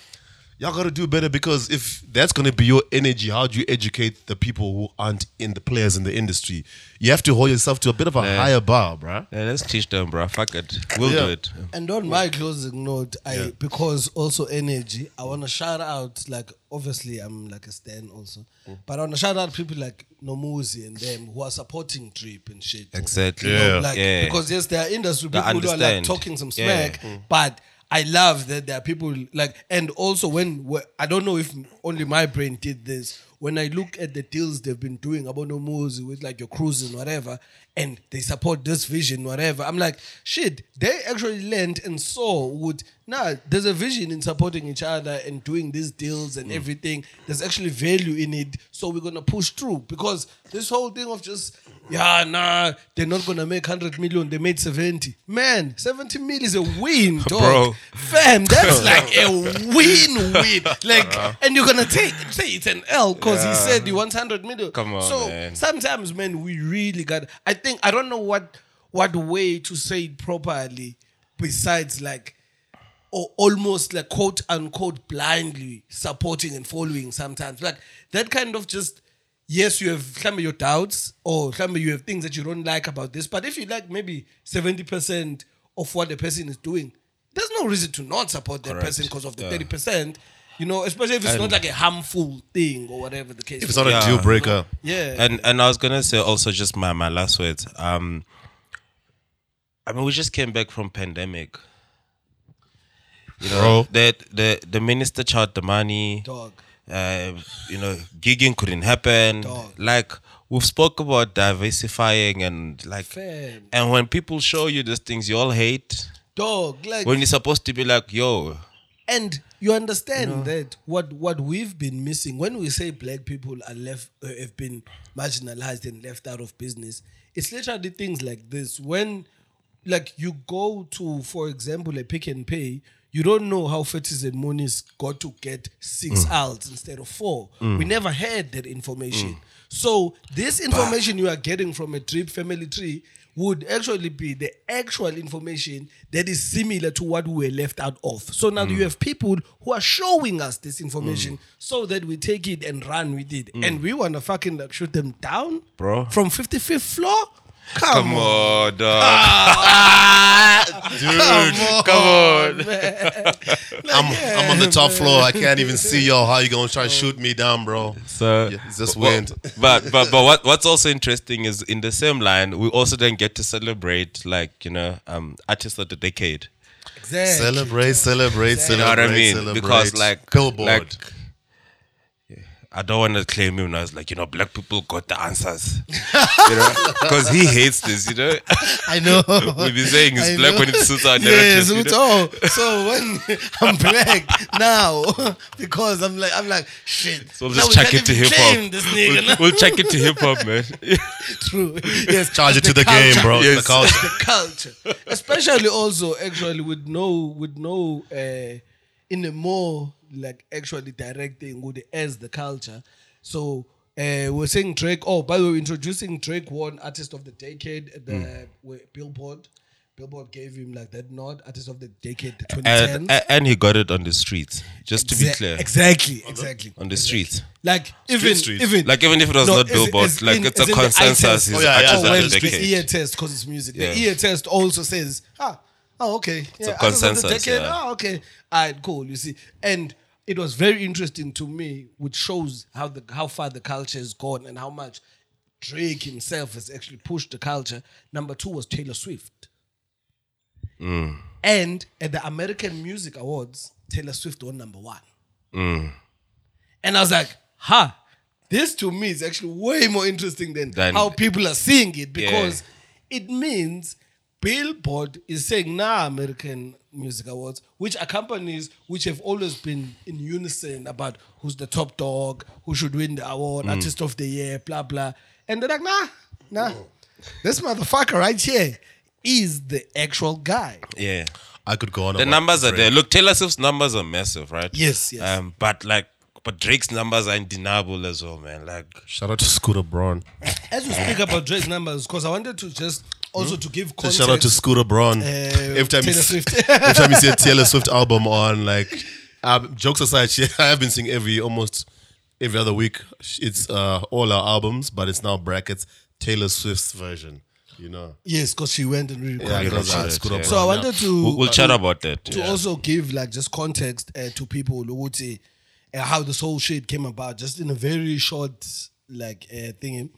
y'all gotta do better because if that's gonna be your energy, how do you educate the people who aren't in the players in the industry? You have to hold yourself to a bit of a higher bar, bruh. Yeah, let's teach them, bro. Fuck it. We'll Yeah. do it. And on my closing note, I because also energy, I want to shout out like obviously I'm like a stan also, mm. but I want to shout out people like Nomuzi and them who are supporting Drip and shit. Exactly. You know, Yeah. like Yeah. because yes, there are industry They people who are like talking some Yeah. smack, mm. but I love that there are people like, and also when I don't know if only my brain did this. When I look at the deals they've been doing about Nomuzi with like your cruising, whatever, and they support this vision, whatever, I'm like, shit, they actually learned and saw would nah, there's a vision in supporting each other and doing these deals and mm. everything. There's actually value in it. So we're gonna push through because this whole thing of just yeah, nah, they're not gonna make 100 million, they made 70. Man, 70 million is a win, dog. Bro. Fam, that's like a win-win. Like, uh-huh. and you're gonna take say it's an L because he said he wants 100 million. Come on, So man. sometimes, man, we really got. I think I don't know what what way to say it properly besides like or almost like quote unquote blindly supporting and following sometimes. Like that kind of just yes, you have some of your doubts or some of you have things that you don't like about this. But if you like maybe 70% of what the person is doing, there's no reason to not support that Correct. person because of the Yeah. 30%. You know, especially if it's not like a harmful thing or whatever the case. If it's not be. a deal breaker, yeah. And and I was gonna say also just my my last words. Um, I mean, we just came back from pandemic. You know, Bro. the the the minister charged the money. Dog. Uh, you know, gigging couldn't happen. Dog. Like we've spoke about diversifying and like, Fam. and when people show you these things, you all hate. Dog. Like When you're supposed to be like, yo, And you understand that what what we've been missing when we say black people are left uh, have been marginalized and left out of business, it's literally things like this. When like you go to, for example, a Pick n Pay, you don't know how Fattis & Monis got to get six mm. alts instead of four. Mm. We never had that information. Mm. So this information you are getting from a drip family tree would actually be the actual information that is similar to what we were left out of. So now you have people who are showing us this information so that we take it and run with it. And we want to fucking like shoot them down, Bro. from 55th floor? Come, come on. on, dog. dude, come on. I'm, I'm on the top floor. I can't even see y'all. How you gonna try to shoot me down, bro? So Yeah, it's just well, wind. But but but what what's also interesting is in the same line, we also then get to celebrate like you know um artists of the decade. Exactly. Celebrate, celebrate, You celebrate. know what I mean? Celebrate. Because like billboard. like, I don't want to claim him as like you know black people got the answers, you know, because he hates this. You know, I know. we've been saying I it's black know. when it suits our Yes, narrative. you it's know? all. So when I'm black now, because I'm like I'm like shit. So we'll now just we check can't it to even hip hop. This nigga We'll, now. we'll check it to hip hop, man. True. Yes. Charge it to the game, bro. It's Yes. The culture. the culture, especially also actually with no with no uh, in a more like actually directing with as the culture. So uh, we're saying Drake. Oh, by the way, we're introducing Drake won Artist of the Decade at the Hmm. with Billboard. Billboard gave him like that nod, Artist of the Decade and, 2010. and and he got it on the streets. Just to be clear, exactly, exactly on the streets. Like even streets. even Like even if it was No, not as- Billboard, as like in- it's a the consensus. test. He's Oh, yeah, artist yeah, of the it's the ear test because it's music. Yeah. The ear test also says, ah, oh, okay. Yeah, a Artist of the decade, yeah. Oh, okay. All right, cool. You see, and it was very interesting to me, which shows how the how far the culture has gone and how much Drake himself has actually pushed the culture. Number two was Taylor Swift. Mm. And at the American Music Awards, Taylor Swift won number one. And I was like, ha, this to me is actually way more interesting than Than- how people are seeing it because it means Billboard is saying, nah, American Music Awards, which are companies which have always been in unison about who's the top dog, who should win the award, artist of the year, blah, blah. And they're like, nah, nah, this motherfucker right here is the actual guy. Yeah. I could go on. The numbers are there. Look, Taylor Swift's numbers are massive, right? Yes, yes. Um, but like, but Drake's numbers are undeniable as well, man. Like, Shout out to Scooter Braun. As we speak about Drake's numbers, because I wanted to just also to give So context. shout out to Scooter Braun. uh, every time Taylor you, Swift. every time you see a Taylor Swift album on, like Um, jokes aside, she, I have been seeing every almost every other week. It's uh, all our albums, but it's now brackets Taylor Swift's version. You know, Yes, because she went and recorded. yeah, you because know, I yeah. screwed. So I wanted to We'll, we'll chat about that. to also give like just context uh, to people who would say uh, how this whole shit came about, just in a very short like uh, thing.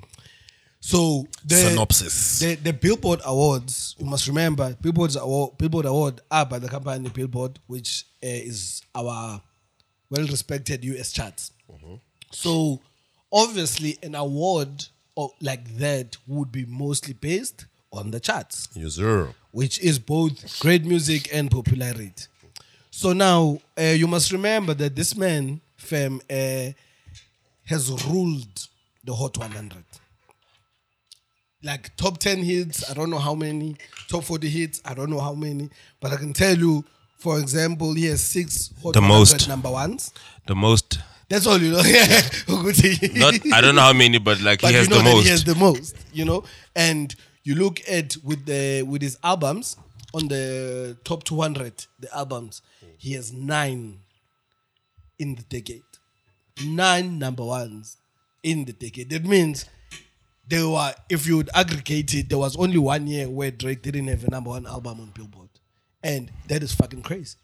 So the Synopsis. the, the Billboard Awards, you must remember, Billboard's award, Billboard Award are by the company Billboard, which uh, is our well-respected US charts. So obviously, an award of, like that would be mostly based on the charts Yes, sir. which is both great music and popularity. So now uh, you must remember that this man, fam, uh, has ruled the Hot 100. Like top 10 hits, I don't know how many. Top 40 hits, I don't know how many. But I can tell you, for example, he has six The most. number ones. The most, That's all you know. Yeah. Not I don't know how many, but like but he has you know the most. he has the most, you know. And you look at with the with his albums on the top 200, the albums, he has nine in the decade, nine number ones in the decade. That means there were, if you would aggregate it, there was only one year where Drake didn't have a number one album on Billboard, and that is fucking crazy.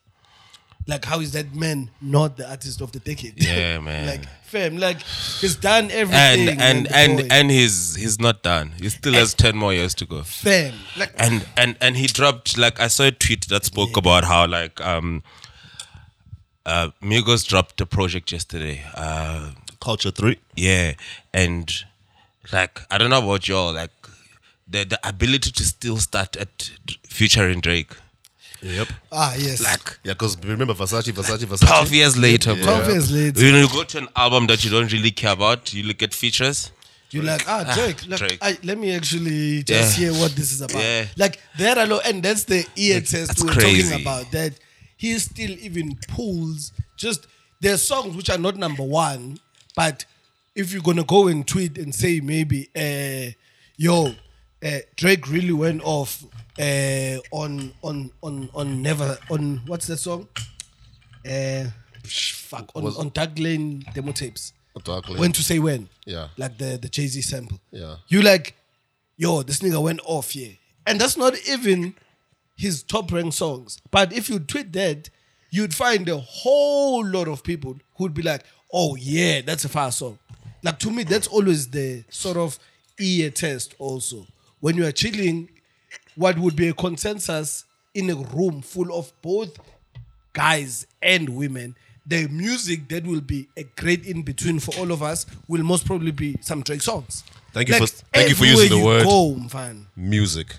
Like, how is that man not the artist of the decade? Yeah, man. like, fam, like he's done everything. and man, and and and he's he's not done. He still has ten more years to go. fam, like And and and he dropped like I saw a tweet that spoke about how like um uh Migos dropped a project yesterday. Uh Culture three. yeah, and like I don't know about y'all, like the the ability to still start at featuring Drake. Yep. ah yes, Like Yeah, because remember Versace, Versace, Versace. 12 years later, bro. 12 years later. You know, you go to an album that you don't really care about, you look at features. You're like, ah, Drake. Like, Drake. I, let me actually just Yeah. hear what this is about. Yeah. Like there alone, and that's the ear test that's we were crazy. talking about. That he still even pulls just there's songs which are not number one, but if you're gonna go and tweet and say maybe, uh, yo, uh, Drake really went off uh, on on on on never on what's that song? Uh, fuck on Was- on Dark Lane demo tapes. When to say when? Yeah. Like the the Jay Z sample. Yeah. You like, yo, this nigga went off here, and that's not even his top ranked songs. But if you tweet that, you'd find a whole lot of people who'd be like, oh yeah, that's a fire song. Like to me, that's always the sort of ear test. Also, when you are chilling, what would be a consensus in a room full of both guys and women, the music that will be a great in between for all of us will most probably be some Drake songs. Thank you for- thank you for using the word. Go, man. music.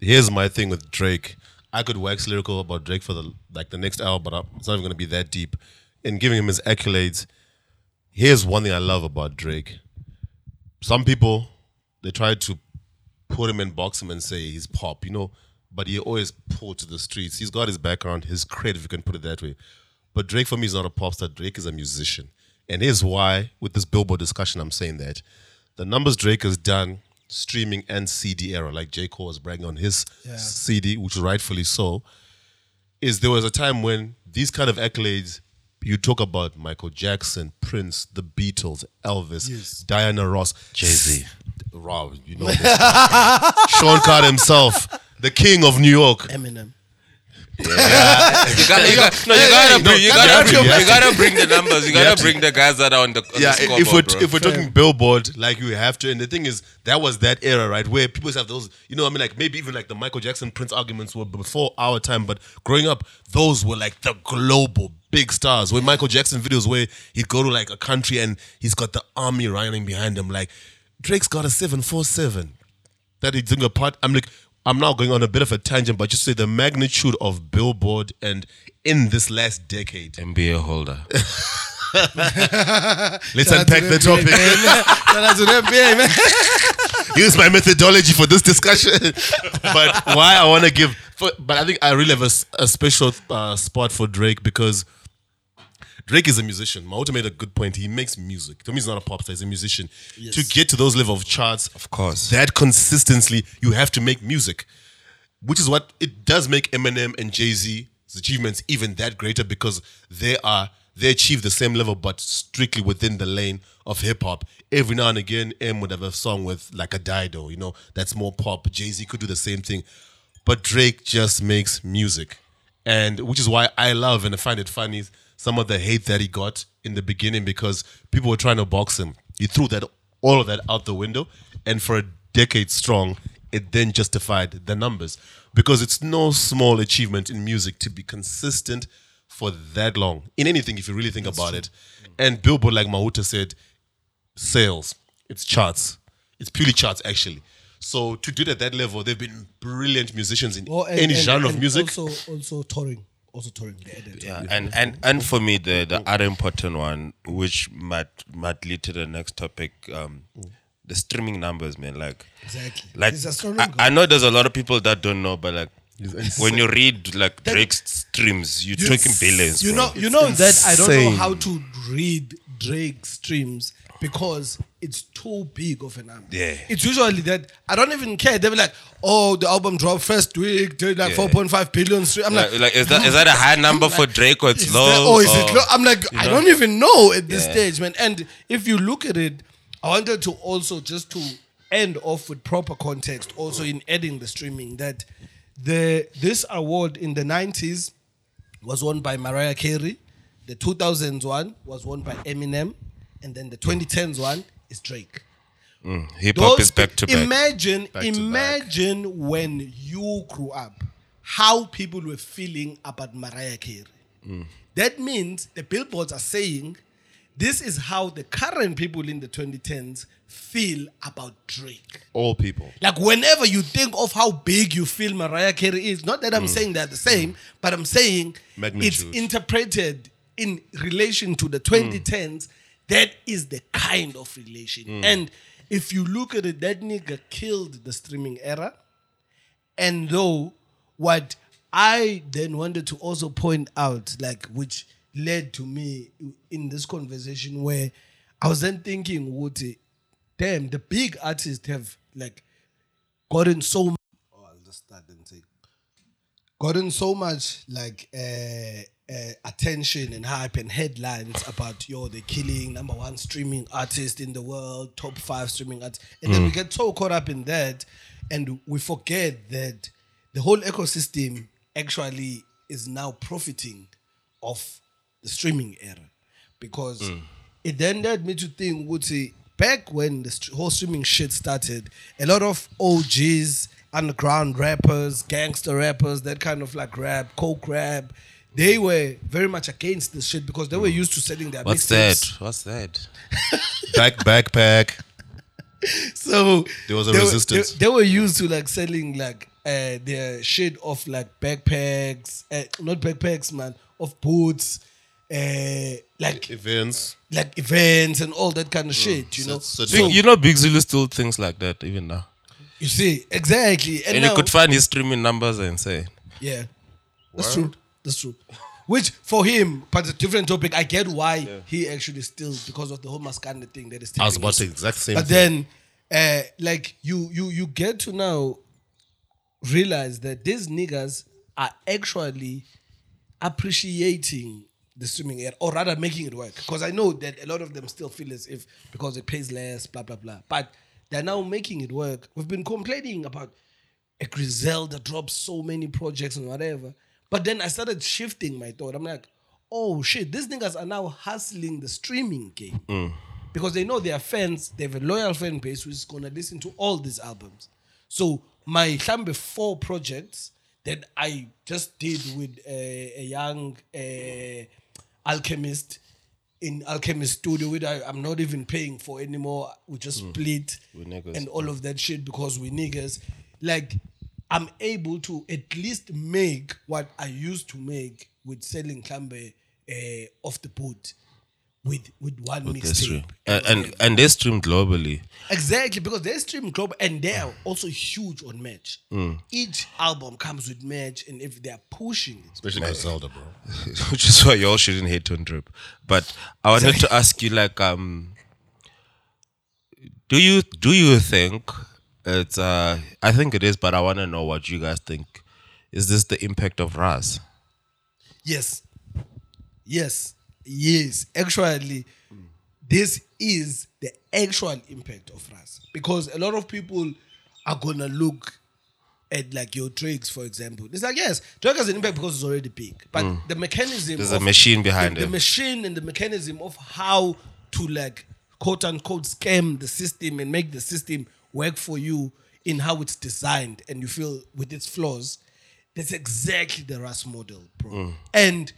Here's my thing with Drake. I could wax lyrical about Drake for the like the next hour, but I- it's not even going to be that deep. In giving him his accolades, here's one thing I love about Drake. Some people they try to put him in box him and say he's pop, you know, but he always pulled to the streets. He's got his background, his cred, if you can put it that way. But Drake for me is not a pop star. Drake is a musician, and here's why. With this Billboard discussion, I'm saying that the numbers Drake has done streaming and CD era, like J Cole was bragging on his CD, which rightfully so, is there was a time when these kind of accolades. You talk about Michael Jackson, Prince, the Beatles, Elvis, Diana Ross, Jay-Z. Rob, you know this. Sean Carter himself, the king of New York. Eminem. You gotta, you gotta, no, you gotta, bring, you, gotta bring, you gotta bring the numbers. You gotta bring the guys that are on the, on yeah, the if we're bro. if we're talking Billboard, like you have to, and the thing is, that was that era, right, where people have those, you know, I mean, like maybe even like the Michael Jackson Prince arguments were before our time, but growing up, those were like the global big stars. Where Michael Jackson videos where he'd go to like a country and he's got the army running behind him, like Drake's got a seven four seven that he's doing a part. I'm like, I'm now going on a bit of a tangent, but just say the magnitude of Billboard and in this last decade. NBA holder. Let's unpack the topic. Shout out to the NBA, man. use my methodology for this discussion. but why I want to give, but I think I really have a special uh, spot for Drake because Drake is a musician. Mauta made a good point. He makes music. To me, he's not a pop star. He's a musician. To get to those level of charts, of course. that consistently, you have to make music, which is what it does make Eminem and Jay Z's achievements even that greater because they are they achieve the same level but strictly within the lane of hip hop. Every now and again, Em would have a song with like a Dido, you know, that's more pop. Jay Z could do the same thing, but Drake just makes music, and which is why I love and I find it funny some of the hate that he got in the beginning because people were trying to box him. He threw that all of that out the window, and for a decade strong, it then justified the numbers because it's no small achievement in music to be consistent for that long in anything if you really think about it. And Billboard, like Mahuta said, sales, it's charts, it's purely charts actually. So to do it at that level, they've been brilliant musicians in Well, and- any and- genre of music. Also, also touring, also touring. They added. Yeah, and, and and for me the the other important one, which might might lead to the next topic, um, the streaming numbers, man. Like Exactly. like I. I know there's a lot of people that don't know, but like when you read like Drake's streams, you're talking billions. You bro. know, you know that I don't know how to read Drake streams because it's too big of a number. Yeah. It's usually that I don't even care. They'll be like, "Oh, the album dropped first week, did like Yeah. 4.5 billion streams." I'm like, like, like is that is that a high number for Drake or it's low? that- oh, is it low? I'm like, I know? don't even know at this Yeah. stage, man. And if you look at it, I wanted to also just to end off with proper context, also in adding the streaming that the this award in the 90s was won by Mariah Carey, the 2000s one was won by Eminem, and then the 2010s one is Drake. Hip hop is back to back. Imagine, Back imagine when you grew up, how people were feeling about Mariah Carey. Mm. That means the billboards are saying this is how the current people in the 2010s feel about Drake. All people. Like whenever you think of how big you feel Mariah Carey is, not that I'm Mm. saying they're the same, but I'm saying Magnitude. it's interpreted in relation to the 2010s. That is the kind of relation. And if you look at it, that nigga killed the streaming era. And though what I then wanted to also point out, like which led to me in this conversation where I was then thinking, Woody, damn, the big artists have like gotten so much. Oh, I'll just start and say, gotten so much like uh, uh, attention and hype and headlines about yo, the killing number one streaming artist in the world, top five streaming artist, and then we get so caught up in that, and we forget that the whole ecosystem actually is now profiting off the streaming era. Because it then led me to think would say back when the whole streaming shit started a lot of og's underground rappers gangster rappers that kind of like rap coke rap they were very much against this shit because they were used to selling their What's that? mixtapes. What's that? Back backpack. So There was a they were- resistance. they, they were used to like selling like uh, their shit of like backpacks, uh, not backpacks, man, of boots, uh, like Events. like events and all that kind of shit. You know, So- so- Big- you know, Big Zulu still thinks like that even now. you see exactly, and, And now, you could find his streaming numbers and say, yeah, that's true. That's true. Which for him, but it's a different topic. I get why he actually still because of the whole Maskanda thing that is. I was about to the exact same but thing. then uh like you you you get to now realize that these niggas are actually appreciating the streaming era or rather making it work because i know that a lot of them still feel as if because it pays less blah blah blah but they're now making it work we've been complaining about a griselda drops so many projects and whatever but then i started shifting my thought i'm like oh shit these niggas are now hustling the streaming game mm. because they know their fans, they have a loyal fan base who's gonna listen to all these albums. So my Hlambe four projects that I just did with a, a young uh, alchemist in Alchemist Studio, which I, I'm not even paying for anymore. We just mm. split and all of that shit because we niggas. Like I'm able to at least make what I used to make with selling Hlambe uh, off the boot with with one That's true. mixtape. And, and and they stream globally. Exactly, because they stream global and they are also huge on merch. Mm. Each album comes with merch, and if they are pushing it, Especially Griselda, bro. which is why y'all shouldn't hate on drip. But I wanted to ask you, like, um, do you do you think it's? Uh, I think it is, but I want to know what you guys think. Is this the impact of Russ? Yes. Yes. Yes. Actually, this is the actual impact of Russ. Because a lot of people are gonna look at like your tricks, for example. It's like, yes, Drake has an impact because it's already big. But the mechanism There's a machine behind the, it. The machine and the mechanism of how to like quote unquote scam the system and make the system work for you in how it's designed and you feel with its flaws. That's exactly the Russ model, bro. Mm. And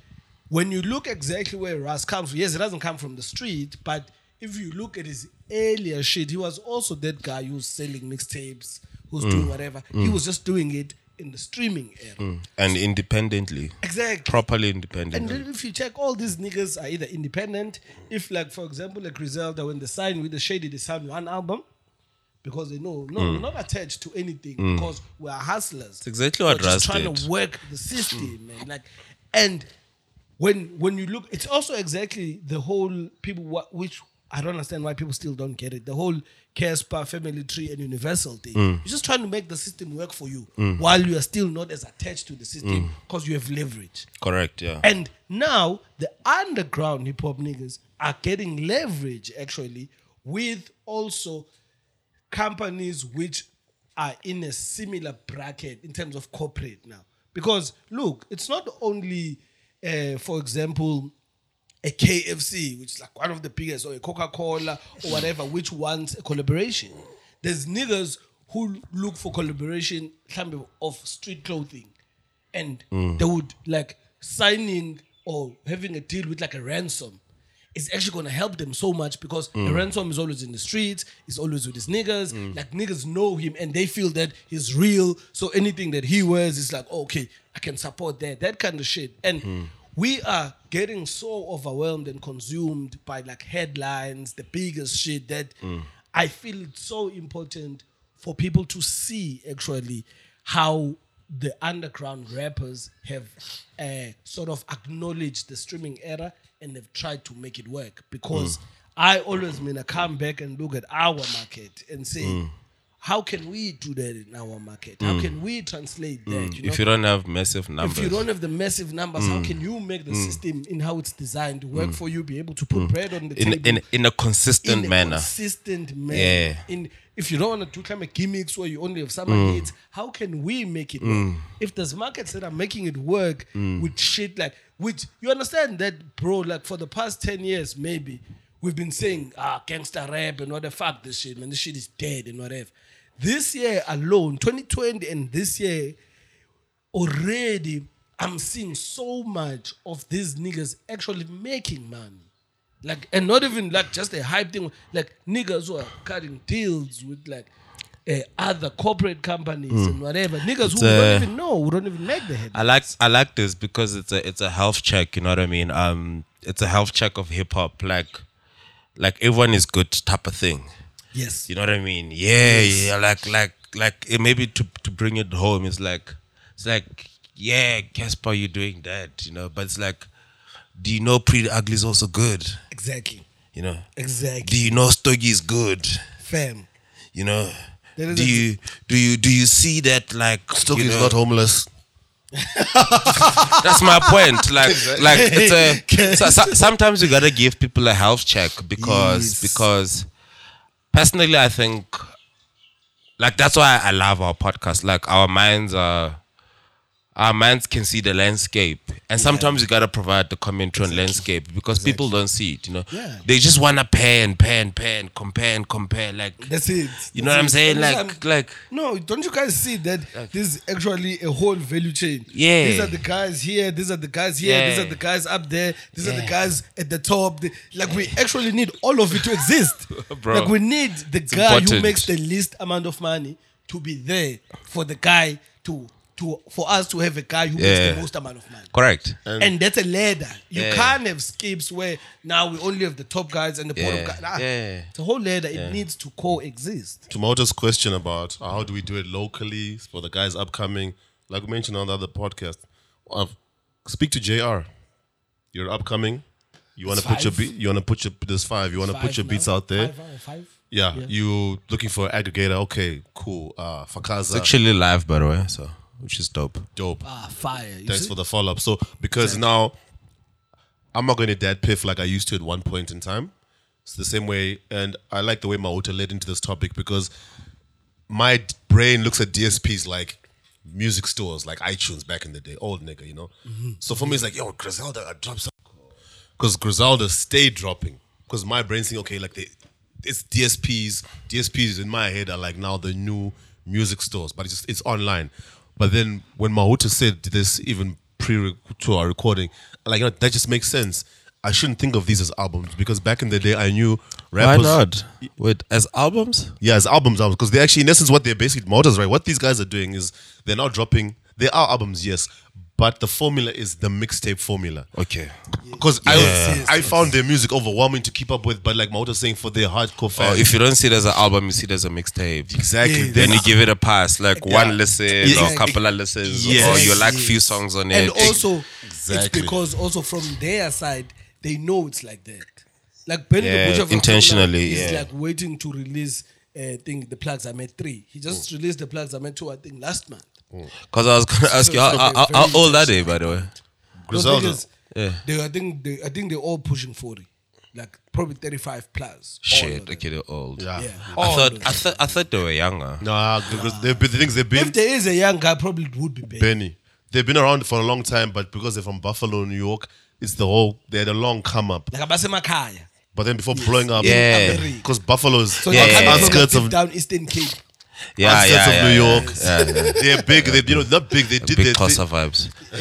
when you look exactly where Russ comes from, yes, it doesn't come from the street, but if you look at his earlier shit, he was also that guy who's selling mixtapes, who's Mm. doing whatever. He was just doing it in the streaming era. and independently, Exactly. properly And independently. then if you check, all these niggas are either independent. If, like, for example, like Griselda, when they signed with the Shady, they signed one album because they know, no, Mm. we're not attached to anything because we're hustlers. It's exactly what we're just trying did. to work the system, man. Like, and when when you look, it's also exactly the whole people what which I don't understand why people still don't get it. The whole Cassper family tree and universal thing. Mm. You're just trying to make the system work for you while you are still not as attached to the Mm. system because you have leverage. Correct, yeah. And now the underground hip hop niggas are getting leverage actually with also companies which are in a similar bracket in terms of corporate now. Because look, it's not only, uh, for example, a KFC, which is like one of the biggest, or a Coca Cola, or whatever, which wants a collaboration. There's niggas who look for collaboration of street clothing, and they would like signing or having a deal with like a ransom is actually gonna help them so much because the mm. ransom is always in the streets, he's always with his niggas. Mm. Like niggas know him and they feel that he's real. So anything that he wears is like, oh, okay, I can support that, that kind of shit. And mm. we are getting so overwhelmed and consumed by like headlines, the biggest shit that I feel it's so important for people to see actually how the underground rappers have uh, sort of acknowledged the streaming era and they've tried to make it work. Because I always mean I come back and look at our market and say how can we do that in our market? How mm. can we translate that mm. you know? if you don't have massive numbers, if you don't have the massive numbers, how mm. can you make the system in how it's designed work for you, be able to put bread on the in, table? in in a consistent in a manner, consistent manner. Yeah. In if you don't want to do kind of gimmicks where you only have summer hits, how can we make it work? If there's markets that are making it work with shit like which you understand that, bro, like for the past 10 years, maybe, we've been saying ah gangster rap and what the fuck this shit, man, this shit is dead and whatever. This year alone, 2020 and this year, already I'm seeing so much of these niggas actually making money. Like, and not even like just a hype thing, like niggas who are cutting deals with like uh, other corporate companies and whatever. Niggas who we uh, don't even know, who don't even make the head. I like I like this because it's a it's a health check. You know what I mean? Um, it's a health check of hip hop. Like, like everyone is good type of thing. Yes. You know what I mean? Yeah, yeah. Like like like it maybe to to bring it home. It's like it's like yeah, Cassper, you're doing that. You know, but it's like, do you know Priddy Ugly is also good? Exactly. You know. Exactly. Do you know Stogie is good? Fam. You know. Do you do you do you see that like you is know- not homeless. That's my point. Like, like it's a. So, so, sometimes you gotta give people a health check because Yes. because personally, I think like that's why I love our podcast. Like our minds are. Our minds can see the landscape, and sometimes you gotta provide the commentary on landscape because people don't see it. You know, Yeah. they just wanna pay and pay and pay and compare and compare. Like, That's it. you know That's what I'm it. saying? That's Like, I'm- like No, don't you guys see that this is actually a whole value chain? Yeah. These are the guys here, these are the guys here, these Yeah. are the guys up there, these are the Yeah. guys at the top. The- like we actually need all of it to exist. Bro. Like we need the guy who important. makes the least amount of money to be there for the guy to to for us to have a guy who makes the most amount of money. correct. And, that's a ladder. You Yeah. can't have skips where now we only have the top guys and the bottom Yeah. guys. Nah. Yeah. It's a whole ladder. It needs to coexist. To Moto's question about how do we do it locally for the guys upcoming, like we mentioned on the other podcast, uh, speak to JR. You're upcoming. You want to put your five. beat. You want to put your there's five. You want to put your beats now? out there. Five, uh, five? Yeah, you looking for an aggregator? Okay, cool. Uh, Fakaza. It's Fakaza. actually live, by the way. So which is dope. Dope. Ah, fire. You Thanks see? for the follow up. So because now I'm not going to DatPiff like I used to at one point in time. It's the same way, and I like the way my Mauta led into this topic because my brain looks at DSPs like music stores, like iTunes back in the day, old nigga, you know. So for me, it's like, yo, Griselda, I dropped some, because Griselda stayed dropping. Because my brain's thinking, okay, like they, it's DSPs. DSPs in my head are like now the new music stores, but it's just it's online. But then when Mahuta said this, even pre to our recording, like you know, that just makes sense. I shouldn't think of these as albums because back in the day I knew Why rappers. not? Wait, as albums? Yeah, as albums, albums, because they actually, in essence, what they're basically motors, right? What these guys are doing is they're now dropping. They are albums, yes, but the formula is the mixtape formula. Okay. Because Yes, I, yes, I found their music overwhelming to keep up with, but like Maota's saying, for their hardcore Or fans, Oh, if you don't see it as an album, you see it as a mixtape. exactly, Yeah, Then then you give it a pass, like one listen Yeah, or a couple of listens, yes, or you like yes. few songs on it. and it. also Exactly. it's because also from their side they know it's like that. Like Benny Yeah, the Butcher for intentionally, example, is yeah. like waiting to release uh, thing the plugs I met three. He just released the plugs I met two I think last month. Because I was gonna ask you, how, how, how, how old are they, by the way? Those Griselda. Yeah. They I think they I think they're all pushing forty. Like probably thirty five plus. Shit, okay, they're old. yeah. Yeah. I thought, I them. thought, I thought they were younger. Nah, the, the, the things they've been If there is a young guy, probably it would be Benny. Benny. They've been around for a long time, but because they're from Buffalo, New York, it's the whole they had a long come up. Like Abasemakhaya. But then before blowing up, Yeah. because Buffalo's So Yeah, they're yeah, coming yeah. from outskirts deep of down Eastern Cape. Yeah, outskirts yeah, of yeah, New York. Yeah, yeah. They're big. They you know not big. They did Big their Costa thing. vibes.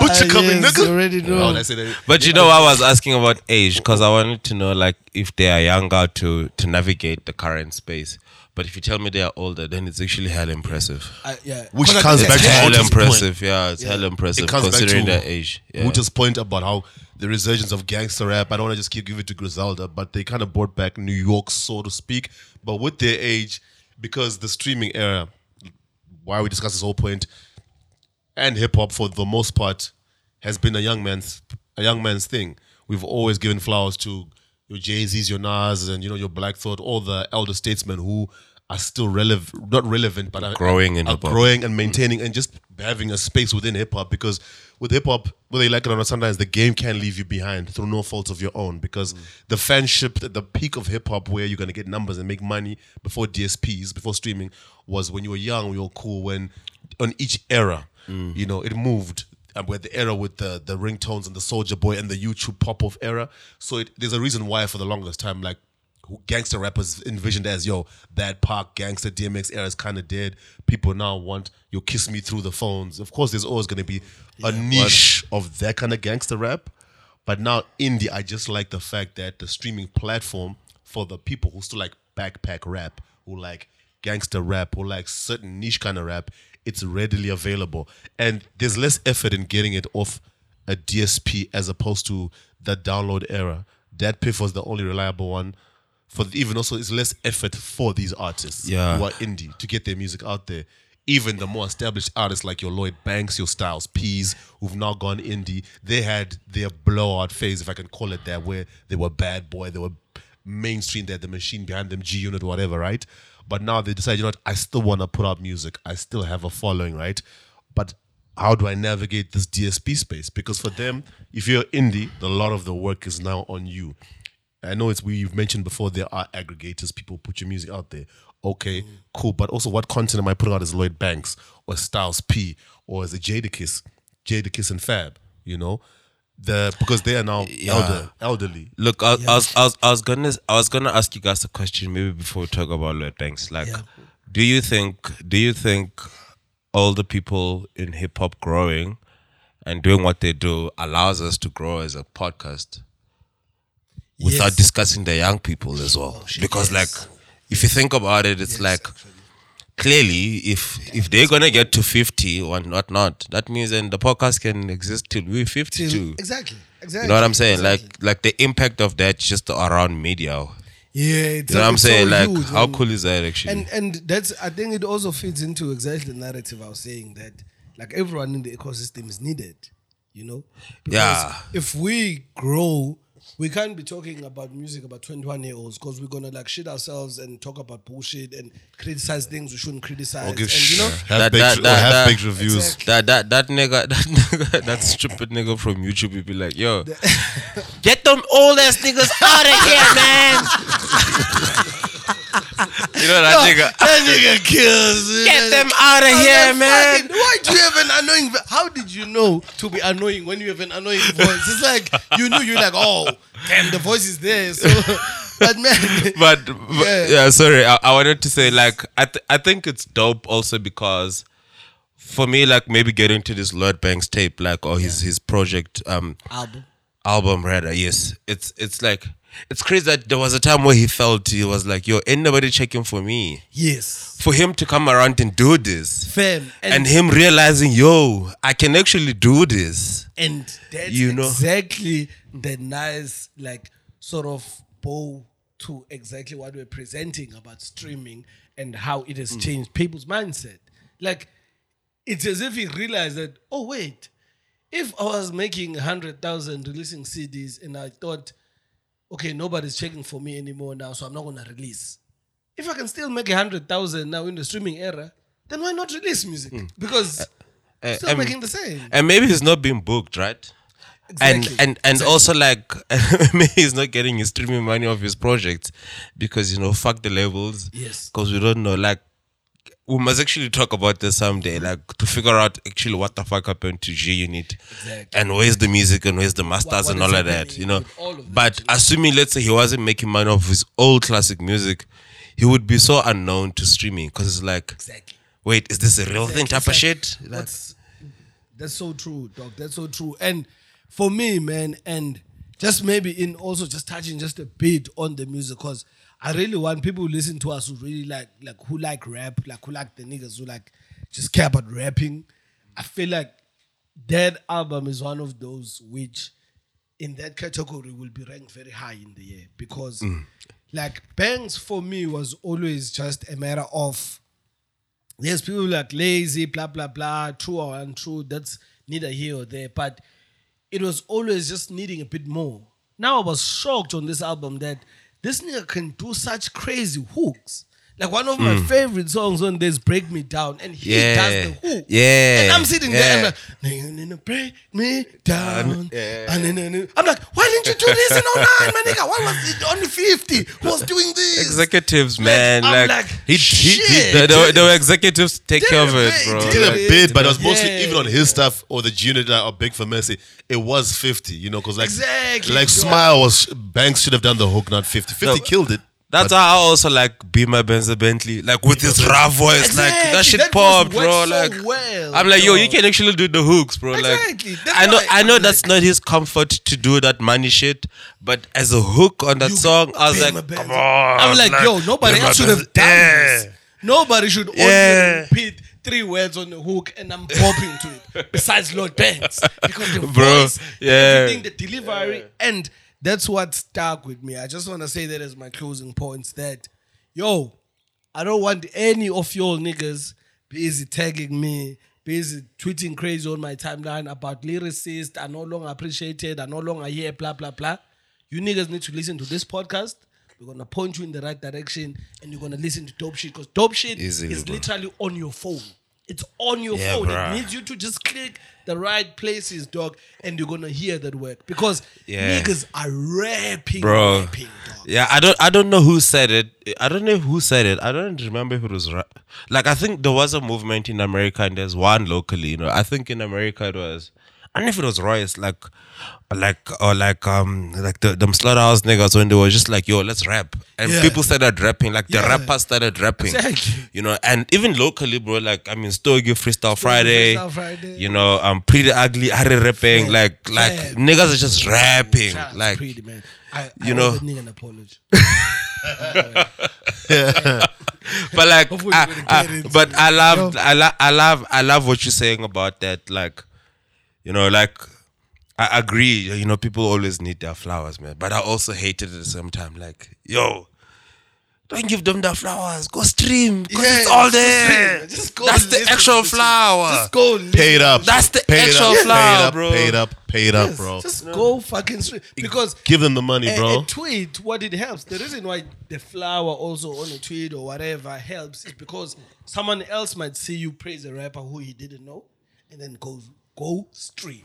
Butcher coming, yes, nigga. already know. Oh, that's it. But you know, I was asking about age because I wanted to know, like, if they are younger to to navigate the current space. But if you tell me they are older, then it's actually hell impressive. I- yeah. Which comes back to that's- hell Otis' point. impressive. Yeah, it's hell impressive It comes back considering to their age. Yeah. Wooter's point about how the resurgence of gangster rap. I don't want to just keep give it to Griselda, but they kind of brought back New York, so to speak. But with their age, because the streaming era, why we discuss this whole point, and hip hop for the most part has been a young man's a young man's thing. We've always given flowers to your Jay Z's, your Nas, and you know your Black Thought, all the elder statesmen who are still relevant, not relevant, but are Growing in are hip-hop. growing and mm. maintaining and just having a space within hip hop. Because with hip hop, whether you like it or not, sometimes the game can leave you behind through no fault of your own. Because mm. the fanship, at the peak of hip hop, where you're gonna get numbers and make money before DSPs, before streaming, was when you were young, we were cool. When on each era, mm. you know, it moved. And we're the era with the the ringtones and the Soulja Boy and the YouTube pop off era. So it, there's a reason why for the longest time, like gangster rappers envisioned as yo that Park gangster DMX era is kind of dead. People now want you kiss me through the phones. Of course, there's always going to be a niche of that kind of gangster rap, but now indie. I just like the fact that the streaming platform for the people who still like backpack rap, who like gangster rap, who like certain niche kind of rap, it's readily available, and there's less effort in getting it off a DSP as opposed to the download era. DatPiff was the only reliable one. For the, even also, it's less effort for these artists Yeah. who are indie to get their music out there. Even the more established artists like your Lloyd Banks, your Styles P's, who've now gone indie, they had their blowout phase, if I can call it that, where they were bad boy, they were mainstream, they had the machine behind them, G Unit, whatever, right? But now they decide, you know what, I still want to put out music. I still have a following, right? But how do I navigate this DSP space? Because for them, if you're indie, a lot of the work is now on you. I know it's we've mentioned before there are aggregators, people put your music out there. Okay, cool. But also what content am I putting out as Lloyd Banks or Styles P or as a Jadakiss, Jadakiss and Fab, you know? The because they are now elder, elderly. Look, I, I, was, I was I was gonna I was gonna ask you guys a question maybe before we talk about Lloyd Banks. Like, Yeah. do you think do you think all the people in hip hop growing and doing what they do allows us to grow as a podcast without Yes. discussing the young people as well? Oh, because like, if you think about it, it's like clearly if if they're gonna get to 50 or not not that means then the podcast can exist till we're 52 Exactly. Exactly. you know what i'm saying Exactly. like like the impact of that just around media yeah, it's, you know what i'm saying so like huge, how cool is that actually And and that's I think it also fits into exactly the narrative I was saying that like everyone in the ecosystem is needed, you know? Because Yeah. If we grow we can't be talking about music about 21 year olds because we're gonna like shit ourselves and talk about bullshit and criticize things we shouldn't criticize. Or give and you know, sh- That- have that- or that- have that- baked reviews. Exactly. That that that nigga that nigga that stupid nigga from YouTube would be like, yo, get them old ass niggas out of here, man. you know that nigga. that nigga kills. Get them out of here, man. Why do you have an annoying? vo- How did you know to be annoying when you have an annoying voice? It's like you knew you're like, oh, damn, the voice is there. So, but man, But, but Yeah. yeah. sorry. I, I wanted to say like I th- I think it's dope also because for me like maybe getting to this Lloyd Banks tape like or his his project um album. album rather yes it's it's like it's crazy that there was a time where he felt he was like yo ain't nobody checking for me. Yes, for him to come around and do this. Fam, and him realizing yo I can actually do this. And that's You know. exactly the nice like sort of bow to exactly what we're presenting about streaming and how it Mm. has changed people's mindset. Like it's as if he realized that oh wait if i was making 100000 releasing cds and i thought okay nobody's checking for me anymore now so i'm not going to release. If i can still make a 100000 now in the streaming era then why not release music? Because Uh, still um, making the same. and maybe he's not being booked right? Exactly. and and and also like maybe he's not getting his streaming money off his projects because you know fuck the labels. Yes. because we don't know like we must actually talk about this someday like to figure out actually what the fuck happened to G Unit Exactly. and where's the music and where's the masters what and all of that you know that, but you assuming let's say he wasn't making money off his old classic music he would be so unknown to streaming because it's like Exactly. wait is this a real thing type of shit like, that's so true, dog. That's so true. And for me, man, and just maybe in also just touching just a bit on the music, because I really want people who listen to us who really like like who like rap, like who like the niggas who like just care about rapping. I feel like that album is one of those which in that category will be ranked very high in the year because mm. like bangs for me was always just a matter of There's people like lazy, blah blah blah, true or untrue. That's neither here or there. But it was always just needing a bit more. Now I was shocked on this album that this nigga can do such crazy hooks. Like one of my hmm. favorite songs on this "Break Me Down," and he Yeah. does the hook. Yeah. and I'm sitting there. I'm Yeah. like, "Nigga, nigga, break me um, down. And ah, then- then- then- I'm like, why didn't you do this in 09, my nigga? Why was it only 50 who was doing this? executives, Like, man. I'm Like, like, he, he, he, shit. the, the, the executives take care of it, Did bro. it, did Like, a bit, but it was mostly Yeah. even on his stuff or the unit that are big for Mercy. It was fifty, you know, because like Exactly, like. Smile was Banks should have done the hook, not 50. 50 No. killed it. That's how I also like Beamer Benz or Bentley, like with his rough voice, like that shit that popped, bro. so Like well, I'm like, yo, you can actually do the hooks, bro. Exactly, Like that's I know, why I know I'm that's not his comfort to do that money shit, but as a hook on that You song, I was like, come on. I'm like, yo, nobody else should have done this. Nobody should only Yeah. repeat three words on the hook and I'm popping to it. Besides Lloyd Banks. Because the Bro, voice, yeah. everything, the delivery, and that's what stuck with me. I just want to say that as my closing points that, yo, I don't want any of y'all niggas busy tagging me, busy tweeting crazy on my timeline about lyricists. I no longer appreciated. I no longer hear blah blah blah. You niggas need to listen to this podcast. We're gonna point you in the right direction, and you're gonna listen to dope shit because dope shit Easily, is bro. literally on your phone. It's on your Yeah, phone. bruh. It needs you to just click the right places, dog, and you're gonna hear that work because Yeah. niggas are rapping, bro. rapping, dog. Yeah, I don't I don't know who said it. I don't know who said it. I don't remember if it was ra- like I think there was a movement in America and there's one locally, you know. I think in America it was I don't know if it was Royce, like like or like um like the them slaughterhouse niggas when they were just like, yo, let's rap. And Yeah. people started rapping, like the Yeah. rappers started rapping. Exactly. You know, and even locally, bro, like I mean Stogie Freestyle Friday, Freestyle Friday. you know, um Priddy Ugly, Ari rapping, Fam, like like niggas are just rapping. Like Pretty, man. I, I you know- nigga an apology. but like I, I- but. I love I, lo- I love I love what you're saying about that like you know like I agree you know people always need their flowers man but I also hate it at the same time like yo don't give them the flowers. Go stream. 'cause Yeah, it's all just there. stream. Just go That's the listen actual to the shit. flower. Just go and Paid up. That's the paid actual up, flower, paid up, bro. Paid up, paid up, Yes, bro. Just go fucking straight. Because Give them the money, a, bro. a tweet, what it helps, the reason why the flower also on a tweet or whatever helps is because someone else might see you praise a rapper who he didn't know and then go go stream.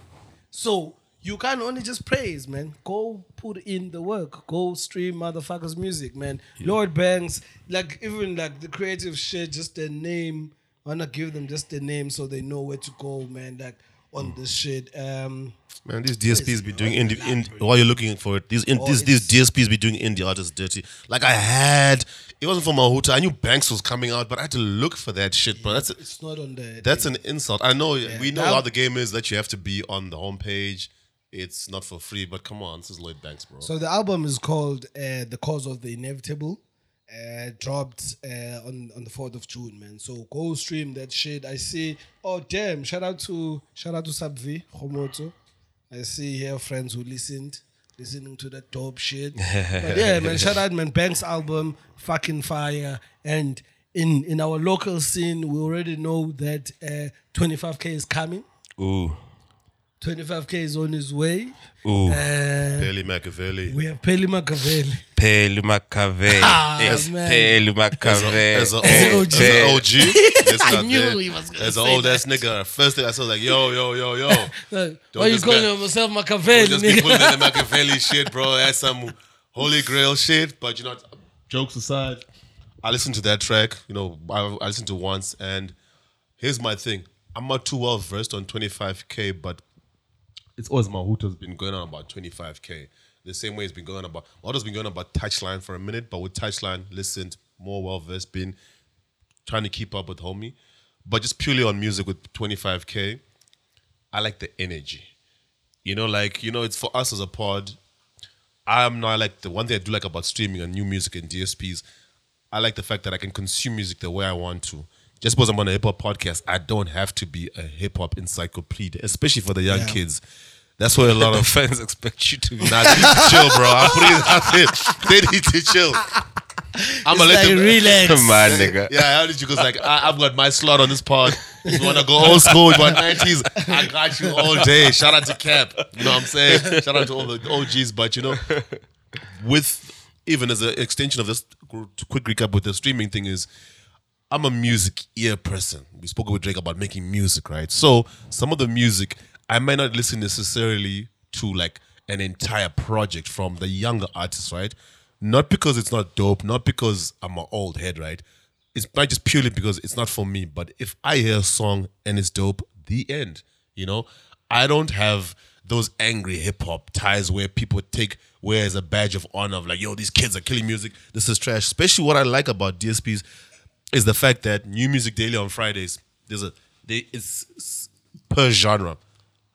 So you can't only just praise, man. Go put in the work. Go stream motherfuckers' music, man. Lloyd Banks, like even like the creative shit, just the name. I wanna give them just the name so they know where to go, man. Like on this shit. Um Man, these DSPs be doing indie, in, while you're looking for it. These in, these, these DSPs be doing indie artists dirty. Like I had, it wasn't for Mahuta. I knew Banks was coming out, but I had to look for that shit, bro. That's it's not on the that's an insult. I know we know Now- how the game is that you have to be on the homepage. It's not for free, but come on, this is Lloyd Banks, bro. So the album is called uh, "The Course of the Inevitable." Uh, dropped uh, on on the fourth of June, man. So go stream that shit. I see. Oh damn! Shout out to shout out to Subv Homoto. I see here friends who listened, listening to that dope shit. but yeah, man. Shout out, man. Banks album, fucking fire. And in in our local scene, we already know that uh, 25k is coming. Ooh. 25k is on his way. Ooh. Uh, Pheli Makaveli. we have Pheli Makaveli. Pheli Makaveli. Ah, yes, man. Pelu As a, Machiavelli. as a, an old, OG. as an OG, I knew there. he was gonna As an say old ass nigga, first thing I saw like, yo, yo, yo, yo. Like, Don't why you calling get- yourself Don't Machiavelli? just be nigga? putting in the Machiavelli shit, bro. That's some holy grail shit. But you know, jokes aside, I listened to that track. You know, I, I listened to once, and here's my thing. I'm not too well versed on 25k, but it's always Mahuta's been going on about 25k. The same way it's been going on about. Mahuta's been going on about Touchline for a minute, but with Touchline, listened more well versed, been trying to keep up with homie. But just purely on music with 25k, I like the energy. You know, like you know, it's for us as a pod. I'm not like the one thing I do like about streaming and new music and DSPs. I like the fact that I can consume music the way I want to. Just because I'm on a hip hop podcast, I don't have to be a hip hop encyclopedia, especially for the young kids. That's what a lot of fans expect you to be. Nah, they need to chill, bro. I'm putting it out there. They need to chill. I'm gonna let like, them relax. Man, nigga. Yeah, how did you? Because like I, I've got my slot on this pod. You wanna go old school? You want nineties? I got you all day. Shout out to Cap. You know what I'm saying? Shout out to all the OGs. But you know, with even as an extension of this quick recap with the streaming thing is, I'm a music ear person. We spoke with Drake about making music, right? So some of the music I might not listen necessarily to like an entire project from the younger artists, right? Not because it's not dope, not because I'm an old head, right? It's not just purely because it's not for me. But if I hear a song and it's dope, the end. You know, I don't have those angry hip hop ties where people take where as a badge of honor of like, yo, these kids are killing music. This is trash. Especially what I like about DSPs is the fact that new music daily on Fridays. There's a they, it's it's per genre.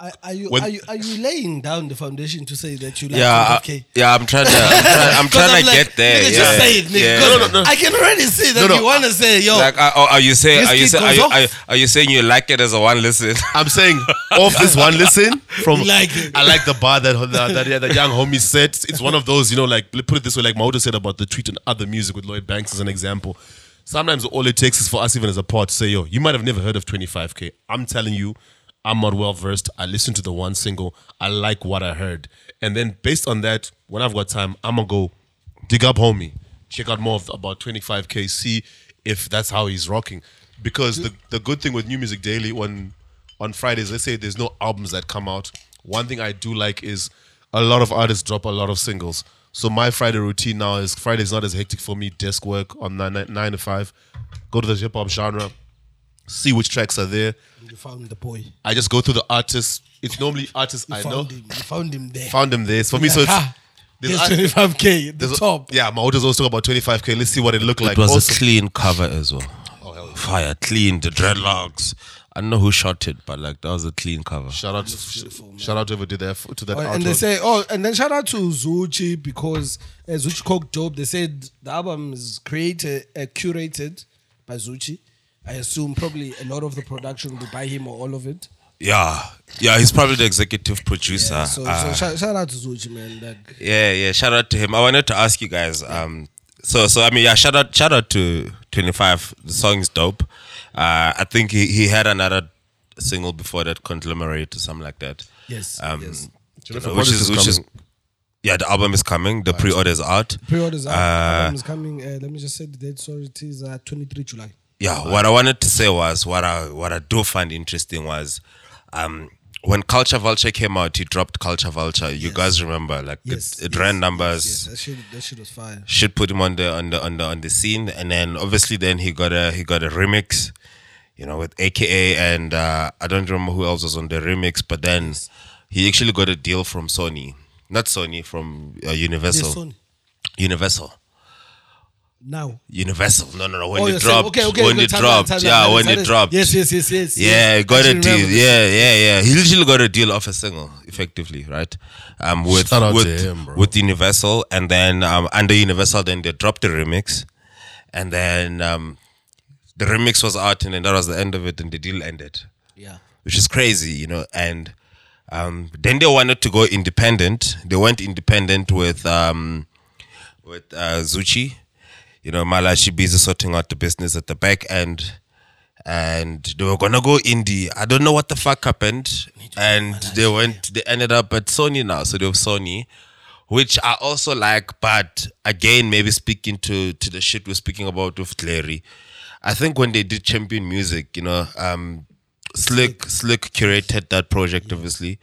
Are, are you When- are you are you laying down the foundation to say that you like Yeah, I, yeah. I'm trying to. I'm trying, I'm 'Cause trying I'm to like, get there. Yeah. just say it, nigga. Yeah. 'cause No, no, no. I can already see that No, no. you want to say, yo. Like, oh, are you saying? Are you kid saying? Are you, are, you- are you saying you like it as a one listen? I'm saying off this one listen from like it. I like the bar that that, that, yeah, that young homie said. It's one of those, you know, like put it this way, like Maodo said about the tweet and other music with Lloyd Banks as an example. Sometimes all it takes is for us, even as a pod, to say, yo, you might have never heard of 25K. I'm telling you, I'm not well versed. I listened to the one single. I like what I heard. And then based on that, when I've got time, I'm gonna go dig up homie, check out more about 25K, see if that's how he's rocking. Because the, the good thing with New Music Daily when on Fridays, let's say there's no albums that come out. One thing I do like is a lot of artists drop a lot of singles. So my Friday routine now is Friday's not as hectic for me. Desk work on nine, nine, nine to five. Go to the hip hop genre, see which tracks are there. you found the boy. I just go through the artists. It's normally artists You I found know. him. You found him there. Found them there. So for me, so it's there's Here's art- 25k at the there's top. Yeah, my orders also talk about 25k. Let's see what it looked like. it was Also- a clean cover as well. Oh, hell yeah. Fire, clean. The dreadlocks. I don't know who shot it, but like that was a clean cover. Shout out, to, shout out to whoever did that to that. Oh, and they say, oh, and then shout out to Zoocci because uh, Zoocci Coke Dope. They said the album is created, uh, curated by Zoocci. I assume probably a lot of the production will be by him or all of it. Yeah, yeah. He's probably the executive producer. Yeah, so, Uh, so shout, shout out to Zoocci, man. Like, Yeah, yeah. Shout out to him. I wanted to ask you guys. Um, so so I mean yeah shout out shout out to 25 the song is dope uh I think he, he had another single before that conglomerate or something like that Yes, um yes. you know, which is is which is yeah the album is coming the pre-order is out Pre-orders are Uh, album is coming. Uh, let me just say the date. Sorry, it is uh, 23 July. yeah what i wanted to say was what i what i do find interesting was um when culture vulture came out he dropped culture vulture. You guys remember like Yes, it, it yes, ran numbers. Yes, that shit, that shit was fire. should put him on the on the on the on the scene. And then obviously then he got a he got a remix you know with aka and uh i don't remember who else was on the remix but then he actually got a deal from sony. Not sony from uh, universal. Yes, Sony. universal Now. universal no no no when oh, it you're saying- dropped okay, okay, when okay, it dropped timeline, yeah timeline, when it dropped Yes, yes, yes, yes. yeah, yes. he got a deal. remember. Yeah, yeah, yeah. He literally got a deal off a single, effectively, right? Um, with Shout out to with him, with Universal, and then um, under Universal, then they dropped the remix, and then um, the remix was out, and then that was the end of it, and the deal ended, Yeah. which is crazy, you know. And um, then they wanted to go independent. They went independent with um, with uh, Zoocci. You know, Mala she busy sorting out the business at the back end. And they were gonna go indie. I don't know what the fuck happened. And they went they ended up at Sony now. So they have Sony, which I also like, but again, maybe speaking to to the shit we're speaking about with Clary. I think when they did champion music, you know, um Slick Slick curated that project obviously.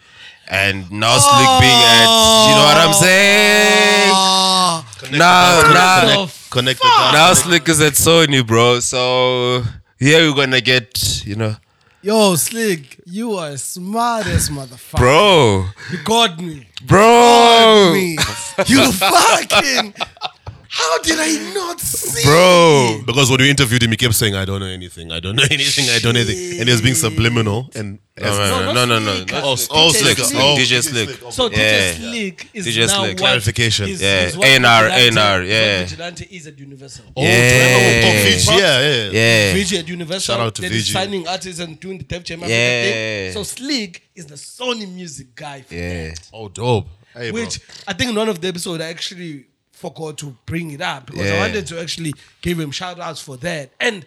And now Slick being at you know what I'm saying? Now now Connect the dots. now Slick is at Sony, bro. So here we're gonna get, you know, Yo, Slick, you are smartest motherfucker. bro, You got me. bro, me. You fucking. How did I not see? bro. Because when we interviewed him, he kept saying, "I don't know anything. I don't know anything. I don't know anything," and he was being subliminal. And No, no, no, no, no, Slick. Oh, oh, Oh, DJ DJ Slick. Slick. So DJ Slick is DJ now Slick. Clarification. Yeah. is what A&R, Vigilante- A&R, yeah. what Vigilante is at Universal. Oh, Yeah. yeah, yeah, Yeah, Vigi at Universal. Shout out to that is Vigi. signing artists and doing the Def Jam Africa Yeah. So Slick is the Sony music guy. For yeah. that. Oh, dope. Hey, bro. Which I think in one of the episode I actually forgot to bring it up because I Yeah. wanted to actually give him shout outs for that. And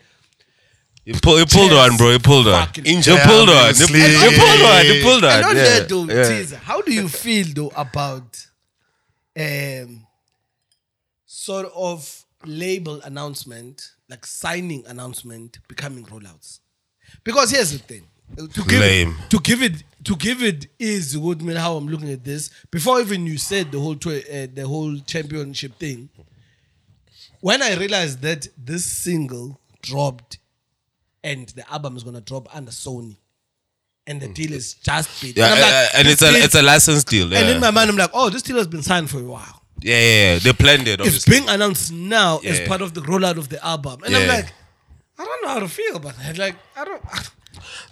You, pull, you pulled Yes. one, bro. You pulled one. Fucking- You Injaya, pulled man, one. You, Slick. you pulled one. You pulled one. and on yeah. that though, yeah. teaser, how do you feel though about um sort of label announcement, like signing announcement becoming rollouts? Because here's the thing. To give Lame. it to give it to give it is what mean how I'm looking at this. Before even you said the whole tw- uh, the whole championship thing, when I realized that this single dropped and the album is gonna drop under Sony, and the deal is just big, Yeah, and, I'm like, uh, and it's a it's a license deal. Yeah. and in my mind I'm like, oh, this deal has been signed for a while. yeah, yeah, yeah. They planned it. It's being announced now as part of the rollout of the album, and I'm like, I don't know how to feel about that. Like, I don't.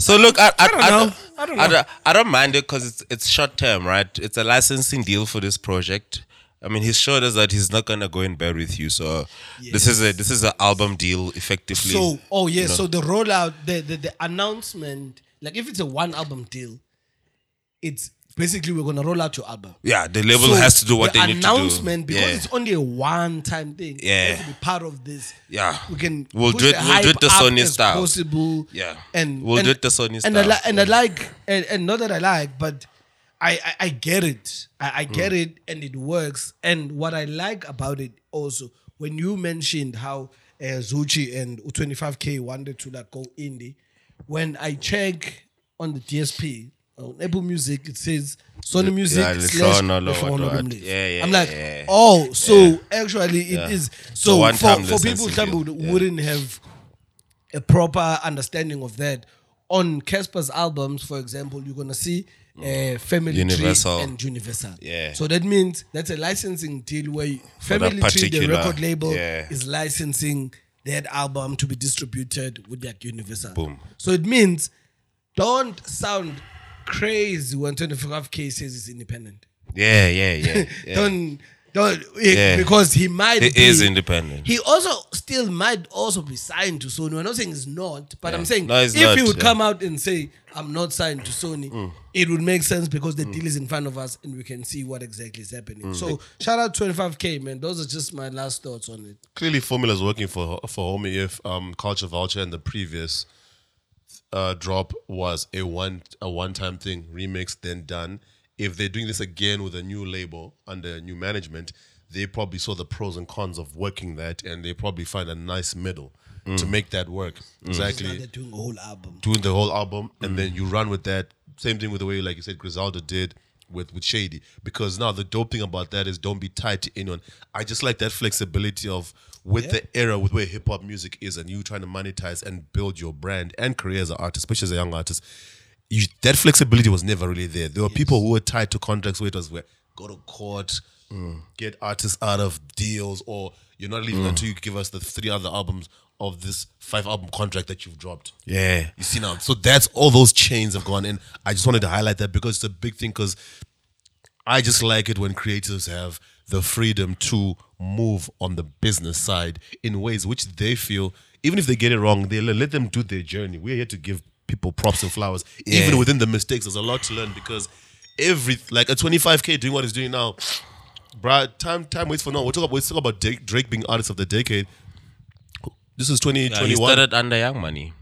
So look, I, I, don't I know. don't, I don't I don't, I don't mind it because it's it's short term, right? It's a licensing deal for this project. I mean, he's showed us that he's not gonna go in bed with you. So this is a this is an album deal, effectively. So, oh yeah, you know. so the rollout, the, the the announcement, like if it's a one album deal, it's basically we're gonna roll out your album. yeah, the label So has to do what the they need to do. announcement because yeah. it's only a one-time thing. Yeah. to be part of this. Yeah. we can. We'll do it- the we'll do it the Sony style. Possible. Yeah. and We'll and, do it the Sony And I style. like, and I like, and, and not that I like, but I I, I get it. I, I Mm. get it, and it works. And what I like about it also, when you mentioned how uh, Zoocci and U25K wanted to like go indie, when I check on the DSP on Apple Music, it says Sony Music yeah, slash Lehlono, lo, Lehlono what, what. Rumlezi. Yeah, yeah, I'm like, yeah. oh, so actually it is. So for, one-time for people who wouldn't have a proper understanding of that. On Cassper's albums, for example, you're gonna see uh, Family Universal. Tree and Universal. Yeah. So that means that's a licensing deal where Family Tree, the record label, is licensing that album to be distributed with that Universal. Boom. So it means don't sound crazy when 25K says he's independent. yeah, yeah, yeah, yeah. Don't Don't- Yeah. because he might He be, is independent. He also still might also be signed to Sony. I'm not saying he's not, but I'm saying No, if not, he would yeah. come out and say I'm not signed to Sony, Mm. it would make sense because the deal is in front of us and we can see what exactly is happening. Mm. So shout out 25k man. Those are just my last thoughts on it. Clearly, formula is working for for Homie. If um, Culture Vulture and the previous uh, drop was a one a one time thing, remix then done. If they're doing this again with a new label under new management, they probably saw the pros and cons of working that, and they probably find a nice middle to mm. make that work. Now Exactly they're doing a whole album. doing the whole album and then mm. you run with that. Same thing with the way, like you said, Griselda did with with Shady. Because now the dope thing about that is don't be tied to anyone. I just like that flexibility of with the era with where hip hop music is and you trying to monetize and build your brand and career as an artist, especially as a young artist. You, that flexibility was never really there. There were people who were tied to contracts where it was where go to court, get artists out of deals, or you're not leaving mm. until you give us the three other albums of this five album contract that you've dropped. Yeah. You see now, so that's all those chains have gone in. I just wanted to highlight that because it's a big thing. Because I just like it when creatives have the freedom to move on the business side in ways which they feel, even if they get it wrong, they let them do their journey. We're here to give people props and flowers, even within the mistakes. There's a lot to learn because every like a 25k doing what he's doing now, bruh, time time waits for no. We're talking about, we're talking about Drake, Drake being artist of the decade. This is Yeah, he 2021. started under Young Money.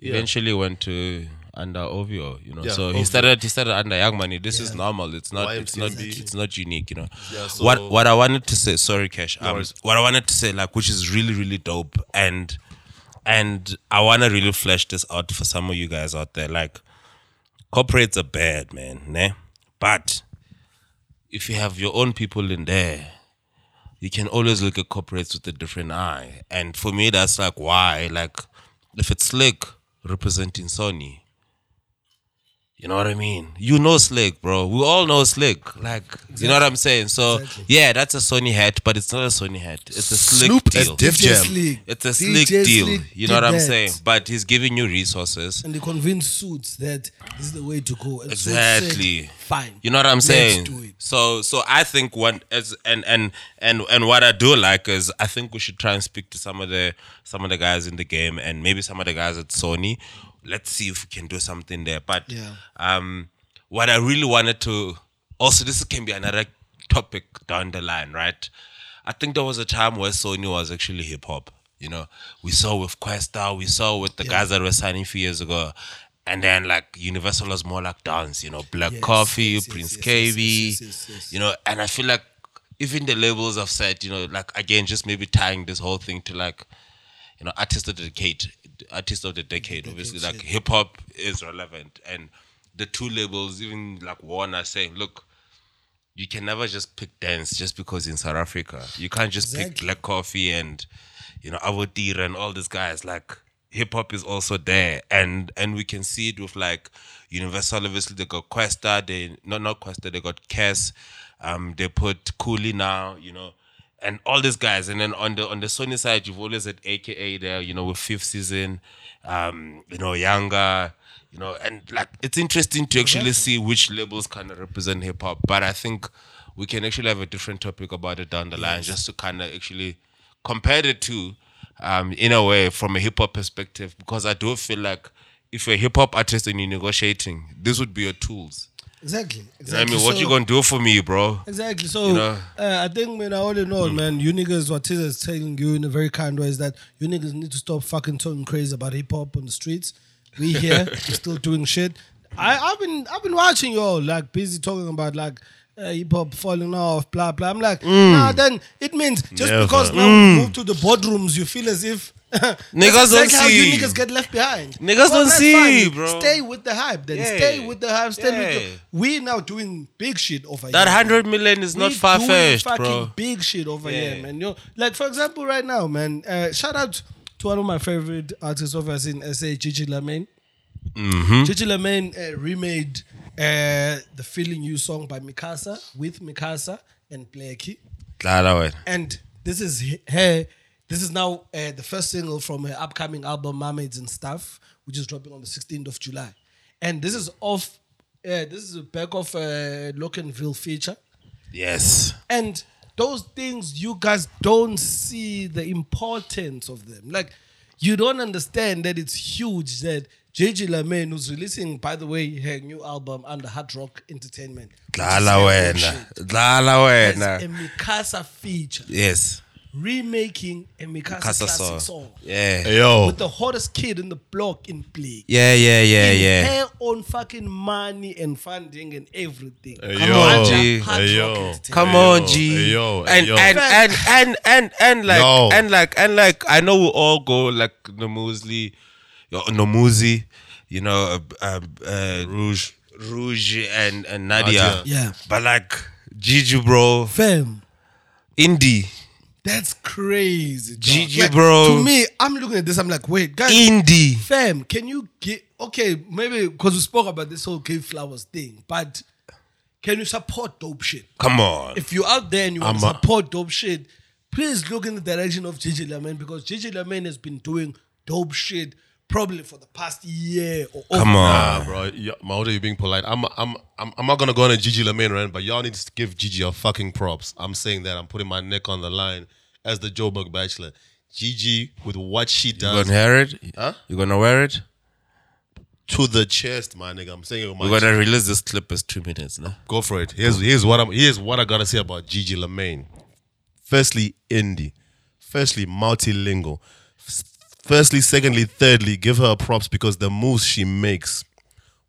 Eventually went to under OVO, you know. Yeah, so he OVO. started he started under Young Money. This is normal. It's not it's not it's not unique, you know. Yeah, so- what what I wanted to say, sorry Cash. Um, what I wanted to say like which is really really dope and and I want to really flesh this out for some of you guys out there like corporates are bad, man, ne? But if you have your own people in there, you can always look at corporates with a different eye. And for me, that's like why, like, if it's Slick representing Sony, you know what I mean? You know Slick, bro. We all know Slick. Like, you know what I'm saying? So, yeah, that's a Sony hat, but it's not a Sony hat. It's a Slick Snoop deal. is Def Jam. Slick. it's a DJ Slick deal. Slick You know what I'm that. saying? But he's giving you resources. And they convinced Suits that this is the way to go. And Exactly. said, Fine. You know what I'm Let's saying? do it. So so I think one as and and and and what I do like is I think we should try and speak to some of the some of the guys in the game and maybe some of the guys at Sony. Let's see if we can do something there. But Yeah. um what I really wanted to also this can be another topic down the line, right? I think there was a time where Sony was actually hip hop. You know, we saw with Kwesta, we saw with the guys that were signing a few years ago. And then like Universal was more like dance, you know, Black Yes, Coffee, yes, Prince yes, KB, you know, and I feel like even the labels have said, you know, like again, just maybe tying this whole thing to like, you know, artist of the decade, artist of the decade. Obviously, like hip hop is relevant, and the two labels, even like Warner, saying, look, you can never just pick dance just because in South Africa. You can't just pick Exactly. Black Coffee and you know Avotir and all these guys. Like hip hop is also there, and and we can see it with like Universal. Obviously, they got Kwesta. They not not Kwesta. They got Cass. Um, they put Cooley now. You know. And all these guys, and then on the on the Sony side, you've always had AKA there, you know, with fifth season, um, you know, younger, you know, and like it's interesting to actually see which labels kind of represent hip hop. But I think we can actually have a different topic about it down the line, just to kind of actually compare the two, um, in a way from a hip hop perspective, because I do feel like if you're a hip hop artist and you're negotiating, this would be your tools. Exactly. You know I exactly. mean? What So- you gonna do for me, bro? Exactly. So You know? uh, I think, man, all in all, man, you niggas, what Tiz is telling you in a very kind way is that you niggas need to stop fucking talking crazy about hip hop on the streets. We here, we're still doing shit. I, I've been, I've been watching y'all like busy talking about like. Uh, hip hop falling off, blah blah. I'm like, nah. Then it means just Never. because now we move to the boardrooms, you feel as if Niggas don't exactly how you niggas get left behind. Niggas don't see, fine. bro. Stay with the hype, then Yeah. stay with the hype. Stay with the, we now doing big shit over here. That hundred million is not We far doing fetched, fucking bro. Big shit over Yeah. here, man. You know, like for example, right now, man. Uh, shout out to one of my favorite artists us in SA, Gigi Lamayne. Mm-hmm. Gigi Lamayne uh, remade uh, the "Feeling You" song by Mi Casa with Mi Casa and Blackie, Claro, and this is her. This is now uh, the first single from her upcoming album "Mermaids and Stuff," which is dropping on the 16th of July, and this is off. Uh, this is a back of a Lokenville feature. Yes. And those things you guys don't see the importance of them. Like you don't understand that it's huge that Gigi Lamayne, who's releasing, by the way, her new album under Hard Rock Entertainment. which is Dlala her own wena. shit, Dlala wena. a Mi Casa feature, Yes. remaking a Mikasa, Casa classic song. song. Yeah. Yo. With the hottest kid in the block in play. Yeah, yeah, yeah, in yeah. her own fucking money and funding and everything. Hey, Come yo. on, G. Hard Hey, Rock yo. Come Hey, on, yo. G. Hey, yo. And, yo. and and and and and and like Yo. and like and like I know we all go like the Nomuzi, yo, Nomuzi, you know, uh, uh, uh, Rouge, Rouge, and and Nadia. Nadia. Yeah. But like Gigi, bro, Fam, indie, that's crazy. dog. GG, bro. To me, I'm looking at this. I'm like, wait, guys, indie. fam, can you get okay? Maybe because we spoke about this whole gay flowers thing, but can you support dope shit? Come on. If you're out there and you want to support dope shit, please look in the direction of Gigi Lamayne because Gigi Lamayne has been doing dope shit probably for the past year or over. Come on. Nah, bro. Yeah, Mauda, you being polite. I'm, I'm, I'm, I'm not gonna go on a Gigi Lamayne rant, but y'all need to give Gigi a fucking props. I'm saying that. I'm putting my neck on the line as the Joburg Bachelor. Gigi, with what she does, You does gonna wear it? Huh? You gonna wear it? to the chest, my nigga. I'm saying it with my We're gonna release this clip as two minutes now. Go for it. Here's here's what I'm here's what I gotta say about Gigi Lamayne. Firstly, indie. Firstly, multilingual. Firstly, secondly, thirdly, give her props because the moves she makes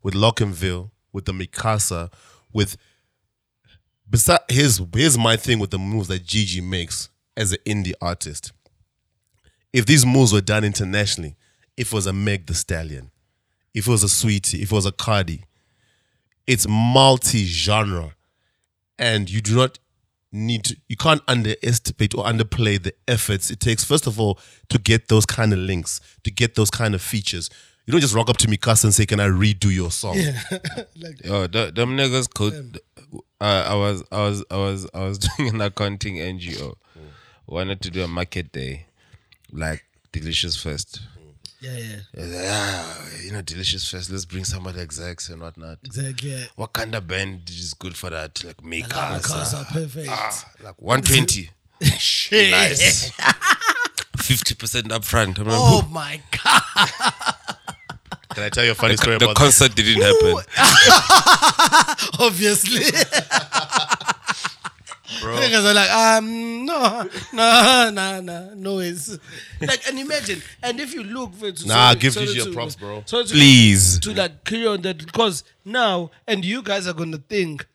with Lockenville, with the Mi Casa, with beside here's here's my thing with the moves that Gigi makes as an indie artist. If these moves were done internationally, if it was a Meg the Stallion, if it was a Saweetie, if it was a Cardi, it's multi-genre and you do not need to you can't underestimate or underplay the efforts it takes first of all to get those kind of links to get those kind of features you don't just rock up to Mi Casa and say can I redo your song yeah like, Yo, th- them niggas could. Uh, I was, I was, I was, I was doing an accounting NGO. Wanted to do a market day, like Delicious Fest. Yeah, yeah, Yeah, yeah, you know, Delicious Fest. Let's bring some of the execs and whatnot. exactly. Yeah. What kind of band is good for that? Like make uh, Cars us, are perfect. Ah, like one twenty. Shit. Nice. Fifty percent upfront. I'm like, Oh my god. can I tell you a funny story the about concert didn't happen. Obviously. Niggas are like, um, no, no, no, no, no, it's like, and imagine, and if you look for to, Nah, give Gigi your props, bro. So to, Please. to like clear on that because now, and you guys are gonna think,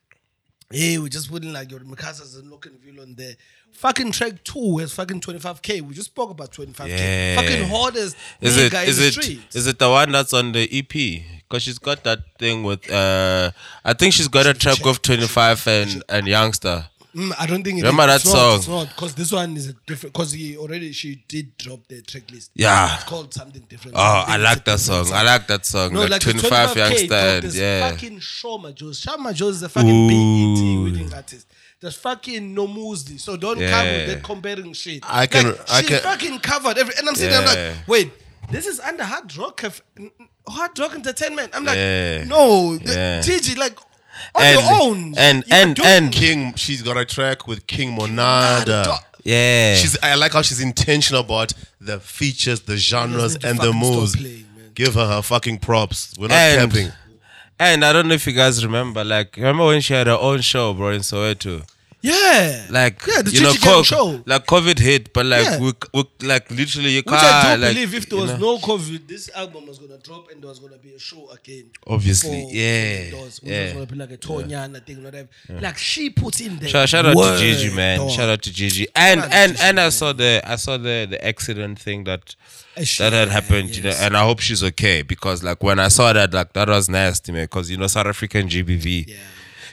hey, we're just putting like your Mi Casa's and looking view on there. Fucking track two has fucking 25k. We just spoke about 25k. Yeah. Fucking hardest Is it the it streets. is it the one that's on the EP? Because she's got that thing with uh, I think she's got a track of Twenty Five and and Youngster. Mm, I don't think it Remember that song? It's not because this one is a different. Because he already she did drop the track list. Yeah. it's called something different. Oh, I think like that song. I like that song. No, like, like, the 25 25K, Youngster yeah. fucking Sho Madjozi. Sho Madjozi is a fucking BET winning artist. There's fucking no Muzi. So don't come with that comparing shit. I can- Like, I she can- fucking covered every. And I'm sitting there, I'm like, wait, this is under Hard Rock, Hard Rock Entertainment. I'm like, Yeah. no, Yeah. Gigi, like on And- your own. and- You're and- and- King she's got a track with King Monada. Yeah. she's I like how she's intentional about the features the genres and the moves. playing, give her her fucking props. We're not and, capping. and I don't know if you guys remember, like, remember when she had her own show, bro, in Soweto? Yeah. Like, yeah, the you know, Gigi Gang co- show. like COVID hit, but like, Yeah. we, we, like, literally, you Which can't, I do like, believe if there was know. no COVID, this album was gonna drop and there was gonna be a show again. Obviously, yeah, yeah. was gonna be like a Tonyana thing, whatever. Like she put in there. Shout, shout out to Gigi, man. dog. Shout out to Gigi. And to and Gigi, and I saw the I saw the the accident thing that that had yeah, happened, you know, and I hope she's okay because like when I saw that, like that was nasty, man. Because you know South African GBV, Yeah.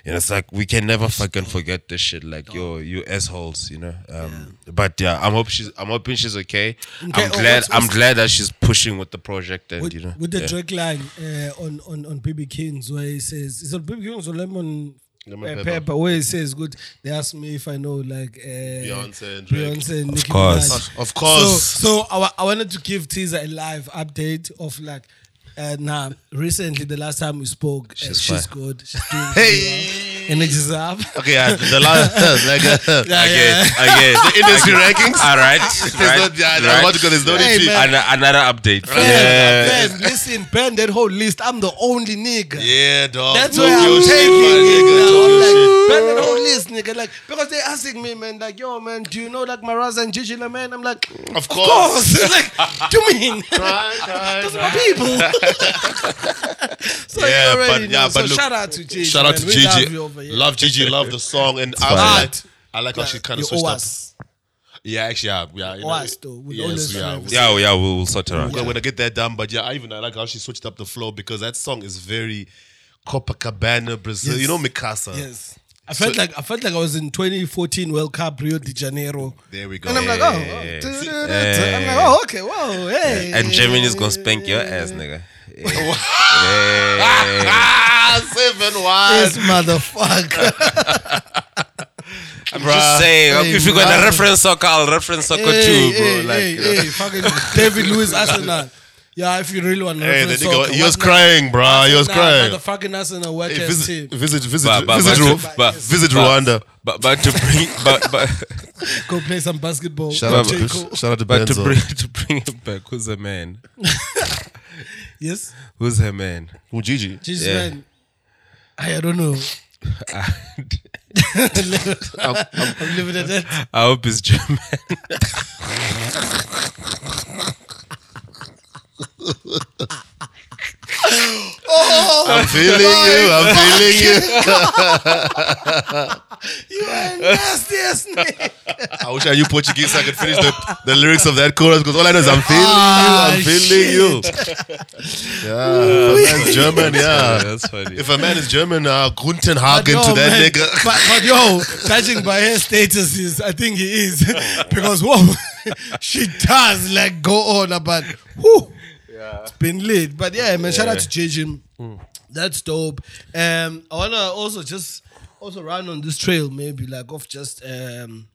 You know, it's like we can never fucking forget this shit. Like yo, you assholes, you know. Um, But yeah, I'm hope she's I'm hoping she's okay. Okay, I'm oh, glad what's- I'm glad that she's pushing with the project and With, you know with the yeah. Drake line uh, on on on BB Kings where he says, "Is it BB Kings or Lemon?" Lemon uh, Pepper. pepper. where he says, "Good." They ask me if I know like uh, Beyonce and Drake. Beyonce and Nicki course. Minaj. Of course. So, so I, I wanted to give Teaser a live update of like, uh, nah, recently the last time we spoke, she's, uh, She's she's good. She's doing Hey. very Energy up. Okay, yeah, the last like uh, Yeah, Again, yeah. again. the industry rankings. All right, There's right, not, yeah, right. right. What, there's no Hey, need. An- another update. Fam, Yeah. fam, listen, Ben, that whole list. I'm the only nigga. Yeah, dog. That's Talk why I'm your shit, taking my it nigga. now. Talk I'm your like, shit. ban that whole list, nigga. Like, because they're asking me, man, like, yo, man, do you know like Maraza and Gigi man? I'm like, Of of course. course. like, do you mean? Right, right, Those are right. my people. So Yeah, you already but- know. yeah, so but look, shout out to Gigi. Shout out to We Gigi. Love, you. Love Gigi. Love the song, and I, fine. like, I like how she kind of switched up. us. Yeah, actually, yeah, yeah. You know, us, though, with all yes, this yeah. Yeah, yeah, we'll, we'll sort it out. We're gonna get that done, but yeah, I even I like how she switched up the flow because that song is very Copacabana, Brazil. Yes. You know Mi Casa. Yes. I felt like I felt like I was in 2014 World Cup Rio de Janeiro. There we go. And I'm like, oh, oh Yeah. oh, I'm like, oh, okay, whoa, hey. And Germany's gonna spank your ass, nigga. Yeah. ah, seven one. This motherfucker. I'm just saying, Hey, if you're gonna reference soccer, I'll reference soccer hey, too, bro. hey, like, hey, hey, fucking David Luiz Arsenal. Yeah, if you really want to Hey, reference nigga, soccer, he was what crying, bro. He was Nah, crying. Motherfucking Arsenal work Hey, visit, team. visit, visit, but, but, visit, but, Ru- but, visit but- Rwanda. But, but to bring, but, but, Go play some basketball. Shout out to Cole. shout out to but to bring, to bring it back, who's the man? Yes. Who's her man? Who, Gigi? Jesus, Yeah. man. I, I don't know. I'm, I'm living at that. I hope it's German. I'm feeling you. I'm feeling you. You are nasty ass nigga. I wish I knew Portuguese so I could finish the, the lyrics of that chorus because all I know is I'm feeling Ah, you. I'm feeling you. Yeah, if a man's German, yeah. That's funny. If a man is German, uh, Grundenhagen No, to that man. nigga. But, but yo, judging by her status, is I think he is because whoa, she does like go on about. Whew, It's been lit, but yeah, man. Shout out to Gigi. That's dope. Um, I wanna also just also run on this trail, maybe like of just um,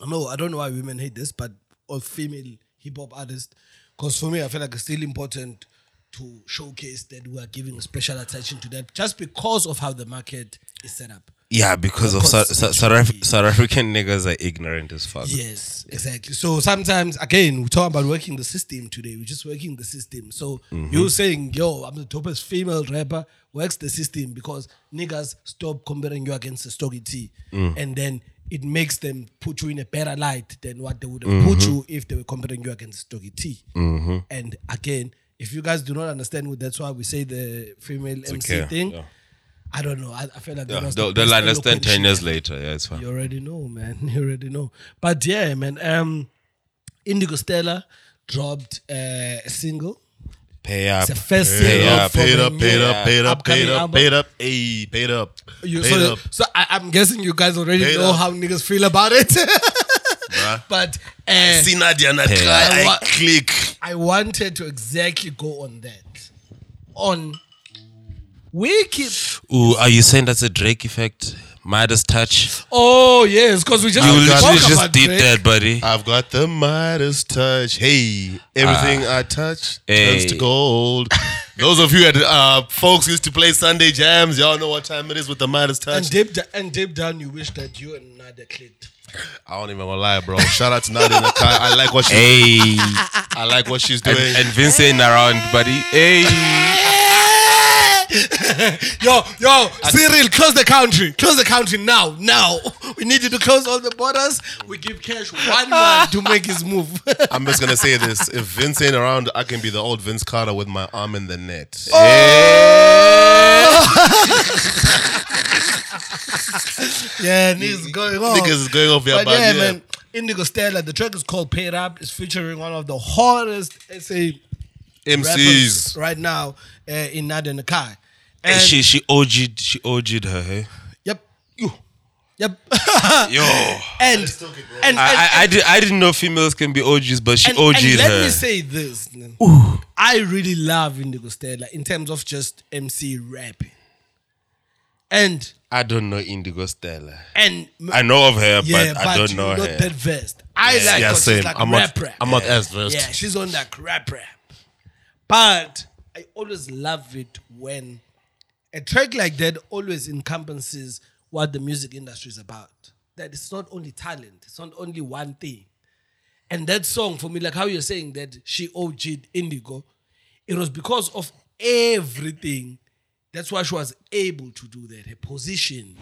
I know I don't know why women hate this, but of female hip hop artists, because for me, I feel like it's still important to showcase that we are giving special attention to that just because of how the market is set up. Yeah, because of South, South, South, South African niggas are ignorant as fuck. Yes, exactly. So sometimes, again, we talk about working the system today. We're just working the system. So mm-hmm. you're saying, yo, I'm the dopest female rapper, works the system because niggas stop comparing you against the Stogie T. Mm. And then it makes them put you in a better light than what they would have put mm-hmm. you if they were comparing you against Stogie T. Mm-hmm. And again, if you guys do not understand, that's why we say the female MC okay, thing. yeah. I don't know. I, I feel like Yeah, was the they'll, they'll understand 10 years later. Yeah, it's fine. You already know, man. You already know. But yeah, man. Um, Indigo Stella dropped uh, a single. Pay up. It's a first Pay single. up, from Paid a up, new paid up, paid up, upcoming paid up, album. paid up, hey, paid up, You, paid so, up. so I, I'm guessing you guys already Paid know up. how niggas feel about it. but uh, See Nadia and I Hey. cry, I What- click. I wanted to exactly go on that. On Wiki. Ooh, are you saying that's a Drake effect? Midas touch? Oh yes, because we just You I've got- literally just about did Drake. that, buddy. I've got the Midas touch. Hey, everything I touch turns to gold. Those of you at uh, folks used to play Sunday jams, y'all know what time it is with the Midas touch. And deep, da- and deep down, you wish that you and Nadia clicked. I don't even wanna lie, bro. Shout out to Nadia Nakai. I like what she. Hey. I like what she's doing. and Vince ain't around, buddy. Hey. Yo, yo, Cyril, close the country. Close the country now. Now. We need you to close all the borders. We give Cash one man to make his move. I'm just gonna say this: if Vince ain't around, I can be the old Vince Carter with my arm in the net. Oh! yeah, niggas going on. Niggas is going off But but yeah, yeah, man. Indigo Stella, the track is called Paid Up. It's featuring one of the hottest SA MCs. right now uh, in Nadia Nakai. And, she she OG'd, she OG'd her, hey? yep. You. Yep. Yo. and, and, I, I, I, and- did, I didn't know females can be OGs, but she and, OG'd and let her. me say this. Ooh. I really love Indigo Stella in terms of just MC rapping. And I don't know Indigo Stella. and I know of her, yeah, but I don't you know not her. that versed. I like yeah, her. same. She's like I'm rap not- rap. I'm not yeah. as versed. Yeah, she's on that rap rap. But I always love it when a track like that always encompasses what the music industry is about. That it's not only talent, it's not only one thing. And that song for me, like how you're saying that she OG'd Indigo, it was because of everything. That's why she was able to do that. Her position,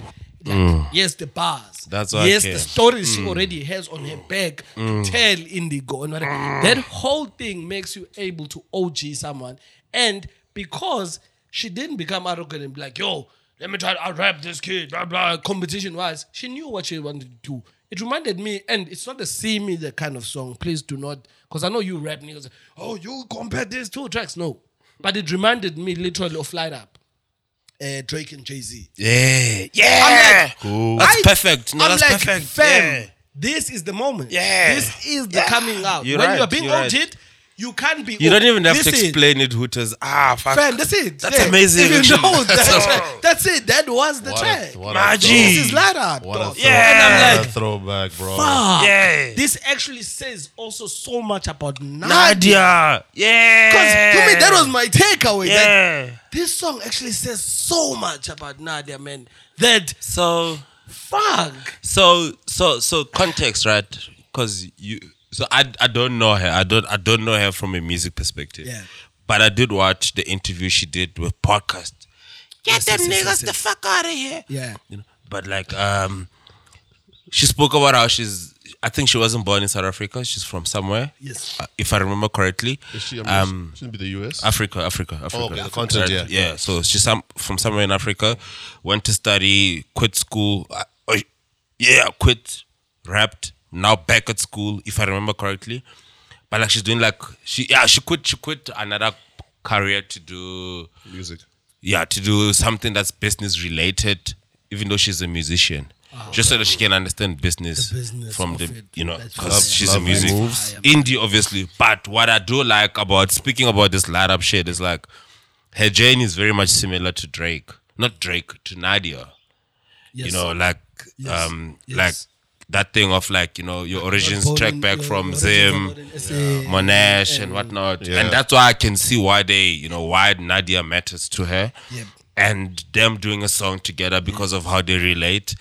like, mm. yes, the bars, That's why yes, the stories she mm. already has on her back mm. to tell Indigo, and whatever. that whole thing makes you able to OG someone, and because she didn't become arrogant and be like, "Yo, let me try to rap this kid," blah blah. Competition wise, she knew what she wanted to do. It reminded me, and it's not a see me the kind of song. Please do not, because I know you rap niggas. Oh, you compare these two tracks, no, but it reminded me literally of Light Up, uh, Drake and Jay Z. Yeah, yeah. I'm like, That's I- perfect. No, I'm that's like, perfect. Fam, Yeah. this is the moment. Yeah. This is the coming out. You're when right, you're being you're right. OG'd, you can't be. You don't even have this to explain it, Hooters. Ah, fuck. Fam, that's it. That's Yeah. amazing, If you actually. know that, that's it. That was the What a- track. what a Magic. This is light up. What a dog. throw- And I'm what like, a throwback, bro. fuck. Yeah. This actually says also so much about Nadia. Nadia. Yeah. Because to me, that was my takeaway. That Yeah. this song actually says so much about Nadia, man. That So, fuck. so, so, so context, right? Because you. So I, I don't know her. I don't I don't know her from a music perspective. Yeah. But I did watch the interview she did with podcast. Get Yes, them yes, yes, niggas yes, the fuck out of here. Yeah. You know, but like um she spoke about how she's I think she wasn't born in South Africa. She's from somewhere. Yes. Uh, if I remember correctly. Is she, I mean, um shouldn't be the US? Africa, Africa, Africa. okay, the continent, Right, yeah. Yeah. So she's some, from somewhere in Africa, went to study, quit school. Uh, oh, yeah, quit, rapped, now back at school, if I remember correctly. But like she's doing like she yeah, she quit she quit another career to do Music. yeah, to do something that's business related, even though she's a musician. Just so that she can understand business, The business from the it. you know because she's a Love music moves. indie obviously. But what I do like about speaking about this light up shit is like her journey is very much similar to Drake, not Drake to Nadia. Yes. You know, like Yes. um Yes. like that thing of like you know your origins Born track back your from Zim. are born in Monash and whatnot. Yeah. And that's why I can see why they, you know, why Nadia matters to her. Yep. And them doing a song together because of how they relate.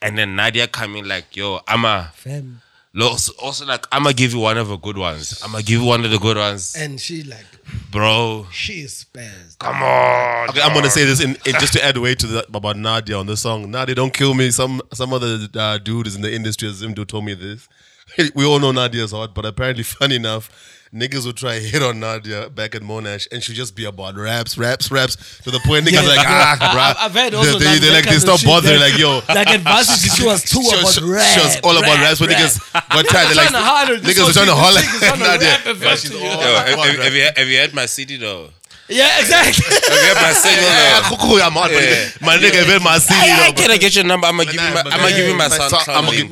And then Nadia coming like, yo, I'ma Fam. Also, also like I'ma give you one of the good ones. I'ma give you one of the good ones. And she like, Bro. she is spazzed. Come on. Okay, I'm gonna say this in, in just to add weight to that about Nadia on the song. Nadia, don't kill me. Some some other uh, dude is in the industry, as Zimdo told me this. We all know Nadia's hot, but apparently, funny enough, niggas would try hit on Nadia back at Monash, and she'd just be about raps, raps, raps, to the point niggas Yeah, like ah, I- bruh. I've heard also they, they, they like they stop bothering, like yo. Like at varsity, she was too She about she- rap. She was all about rap, raps, but rap. niggas got tired. They're like, to holler. This niggas was- were trying to this holler. nigga's Nadia, yeah, she's all have, have, rap. have you, have you heard my CD though? Yeah, exactly. Have you heard my single Yeah, though? cuckoo, I'm hot, but Yeah. my nigga, if my CD, Hey, though, can I get your number? I'm gonna give you my, I'm gonna give you my Yeah, SoundCloud I'ma link.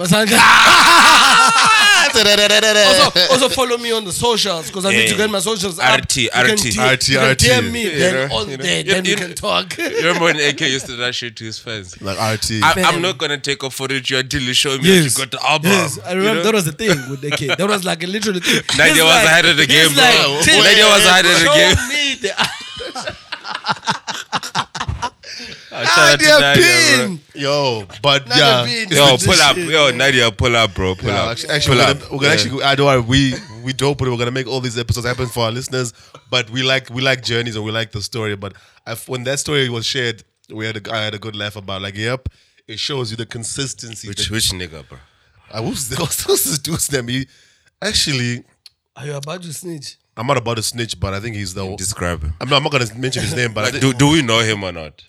Also, also follow me on the socials because I need to get my socials up. RT, You can RT. D- RT, you can RT. DM me, You then know, on you know. there, You- then we can talk. You remember when AK used to do that shit to his fans? like RT. I, I'm not gonna take a photo of you until you show me Yes. that you got the album. Yes, I remember you know? that was the thing with the kid. That was like a literal thing. Nadia He's was like- ahead of the he's game, bro. like, Nadia was ahead of the show game." me the Shout out to Nadia Nadia, bro. Pin. Yo, but Nadia yeah. Pin. Yo, This pull up. shit, Yo, man. Nadia, pull up, bro. Pull Yeah, up. actually, actually, pull we're up. gonna, we're gonna Yeah. actually. I don't worry. We we dope it. We're gonna make all these episodes happen for our listeners. But we like we like journeys and we like the story. But i when that story was shared, we had a, I had a good laugh about. Like, yep, it shows you the consistency. Which, that- which nigga, bro? I was what's this dude's name? He actually. Are you about to snitch? I'm not about to snitch, but I think he's the. Describe him. I'm not, I'm not gonna mention his name, but I Like, think, do, do we know him or not?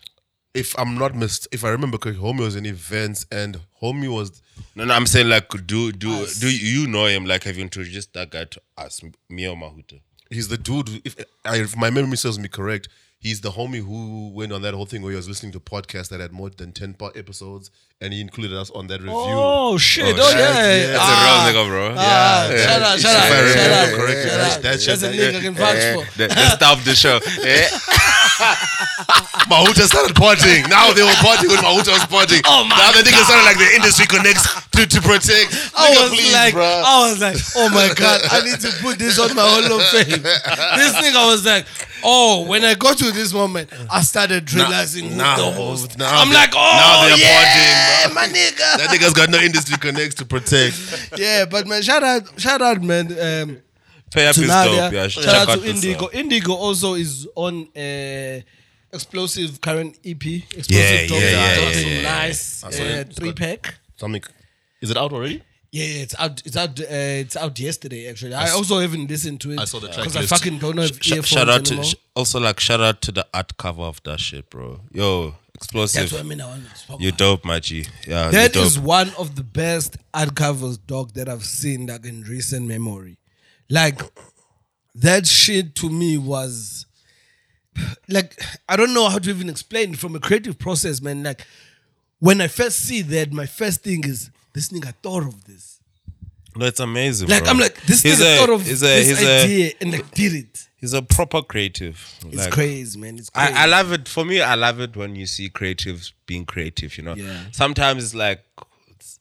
If I'm not missed, if I remember correctly, Homie was in events and Homie was No, no, I'm saying like, do do do you know him? Like, have you introduced that guy to us, me or Mahuta? he's the dude. If, if my memory serves me correct, he's the homie who went on that whole thing where he was listening to podcasts that had more than ten part episodes, and he included us on that review. Oh shit! Oh, Oh, shit. yeah, That's Ah. a real nigga, bro. Ah, Yeah. Shout out! Shout If out! I Shout out! correctly, Shout that- out. That's a nigga I can vouch for. The, the star of the show. Mahuta started potting. Now they were potting when Mahuta was potting. Oh my Now the niggas sounded like the industry connects to, to protect. I Nigga, was please, like, bruh. I was like, oh my god, I need to put this on my Hall of Fame. This nigga I was like, oh, when I got to this moment, I started realizing who's now- the host. now I'm they- like, oh, now they're yeah, potting, my nigga. That nigga's got no industry connects to protect. yeah, but man, shout out, shout out, man. Um, Pay up to is Nadia. dope. Yeah, shout check out out to Indigo. Indigo also is on uh, explosive current EP. Explosive Yeah, dropped- yeah, yeah, dropped yeah, some yeah, nice I saw uh, it. It's three good. pack. Something. Is it out already? Yeah, yeah, it's out. It's out. Uh, it's out yesterday. Actually, I also haven't listened to it. I saw the track because I list. fucking don't have Sh- earphones shout out to anymore. sh- also like shout out to the art cover of that shit, bro. Yo, explosive. That's what I mean. I want to talk You about. dope, my G. Yeah, That dope. is one of the best art covers, dog, that I've seen like in recent memory. Like that shit to me was like I don't know how to even explain from a creative process, man. Like when I first see that, my first thing is this nigga thought of this. No, it's amazing. Like bro. I'm like this he's nigga a, thought of he's a, this he's a, idea and like did it. he's a proper creative. It's Like, crazy, man. It's crazy. I, I love it. For me, I love it when you see creatives being creative. You know, Yeah. sometimes it's like it's,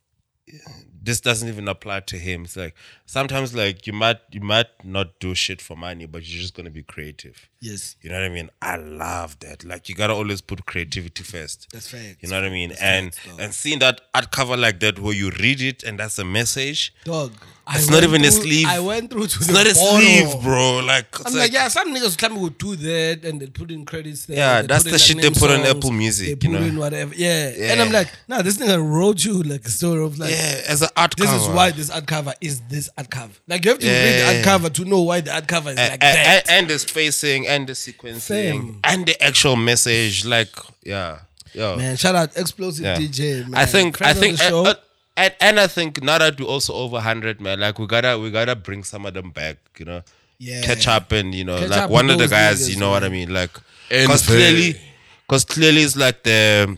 this doesn't even apply to him. It's like sometimes like you might you might not do shit for money, but you're just gonna be creative. yes, You know what I mean? I love that. Like you gotta always put creativity first. that's fact. You know what I mean? And and seeing that art cover like that where you read it and that's a message. dog. It's I not went even a sleeve. I went through to It's the not a bottom. sleeve, bro. Like, I'm like, like, yeah, some niggas come would do that and they put in credits there. Yeah, that's the shit they put on Apple Music, They you put know? in whatever. Yeah. And I'm like, nah, this nigga wrote you like a story of like, yeah, as an art this cover. is why this art cover is this art cover. Like you have to read the art cover to know why the art cover is like a- that. and the spacing and the sequencing Fam. and the actual message. Like, yeah, yeah. man, shout out explosive Yeah. DJ. Man. I think Friend I think the uh, show. Uh, and, and, and I think now that we're also over hundred, man, like we gotta we gotta bring some of them back, you know. Yeah. Catch up and you know, Catch like one of the guys, niggas, you know what I mean? Like because clearly uh, because clearly it's like the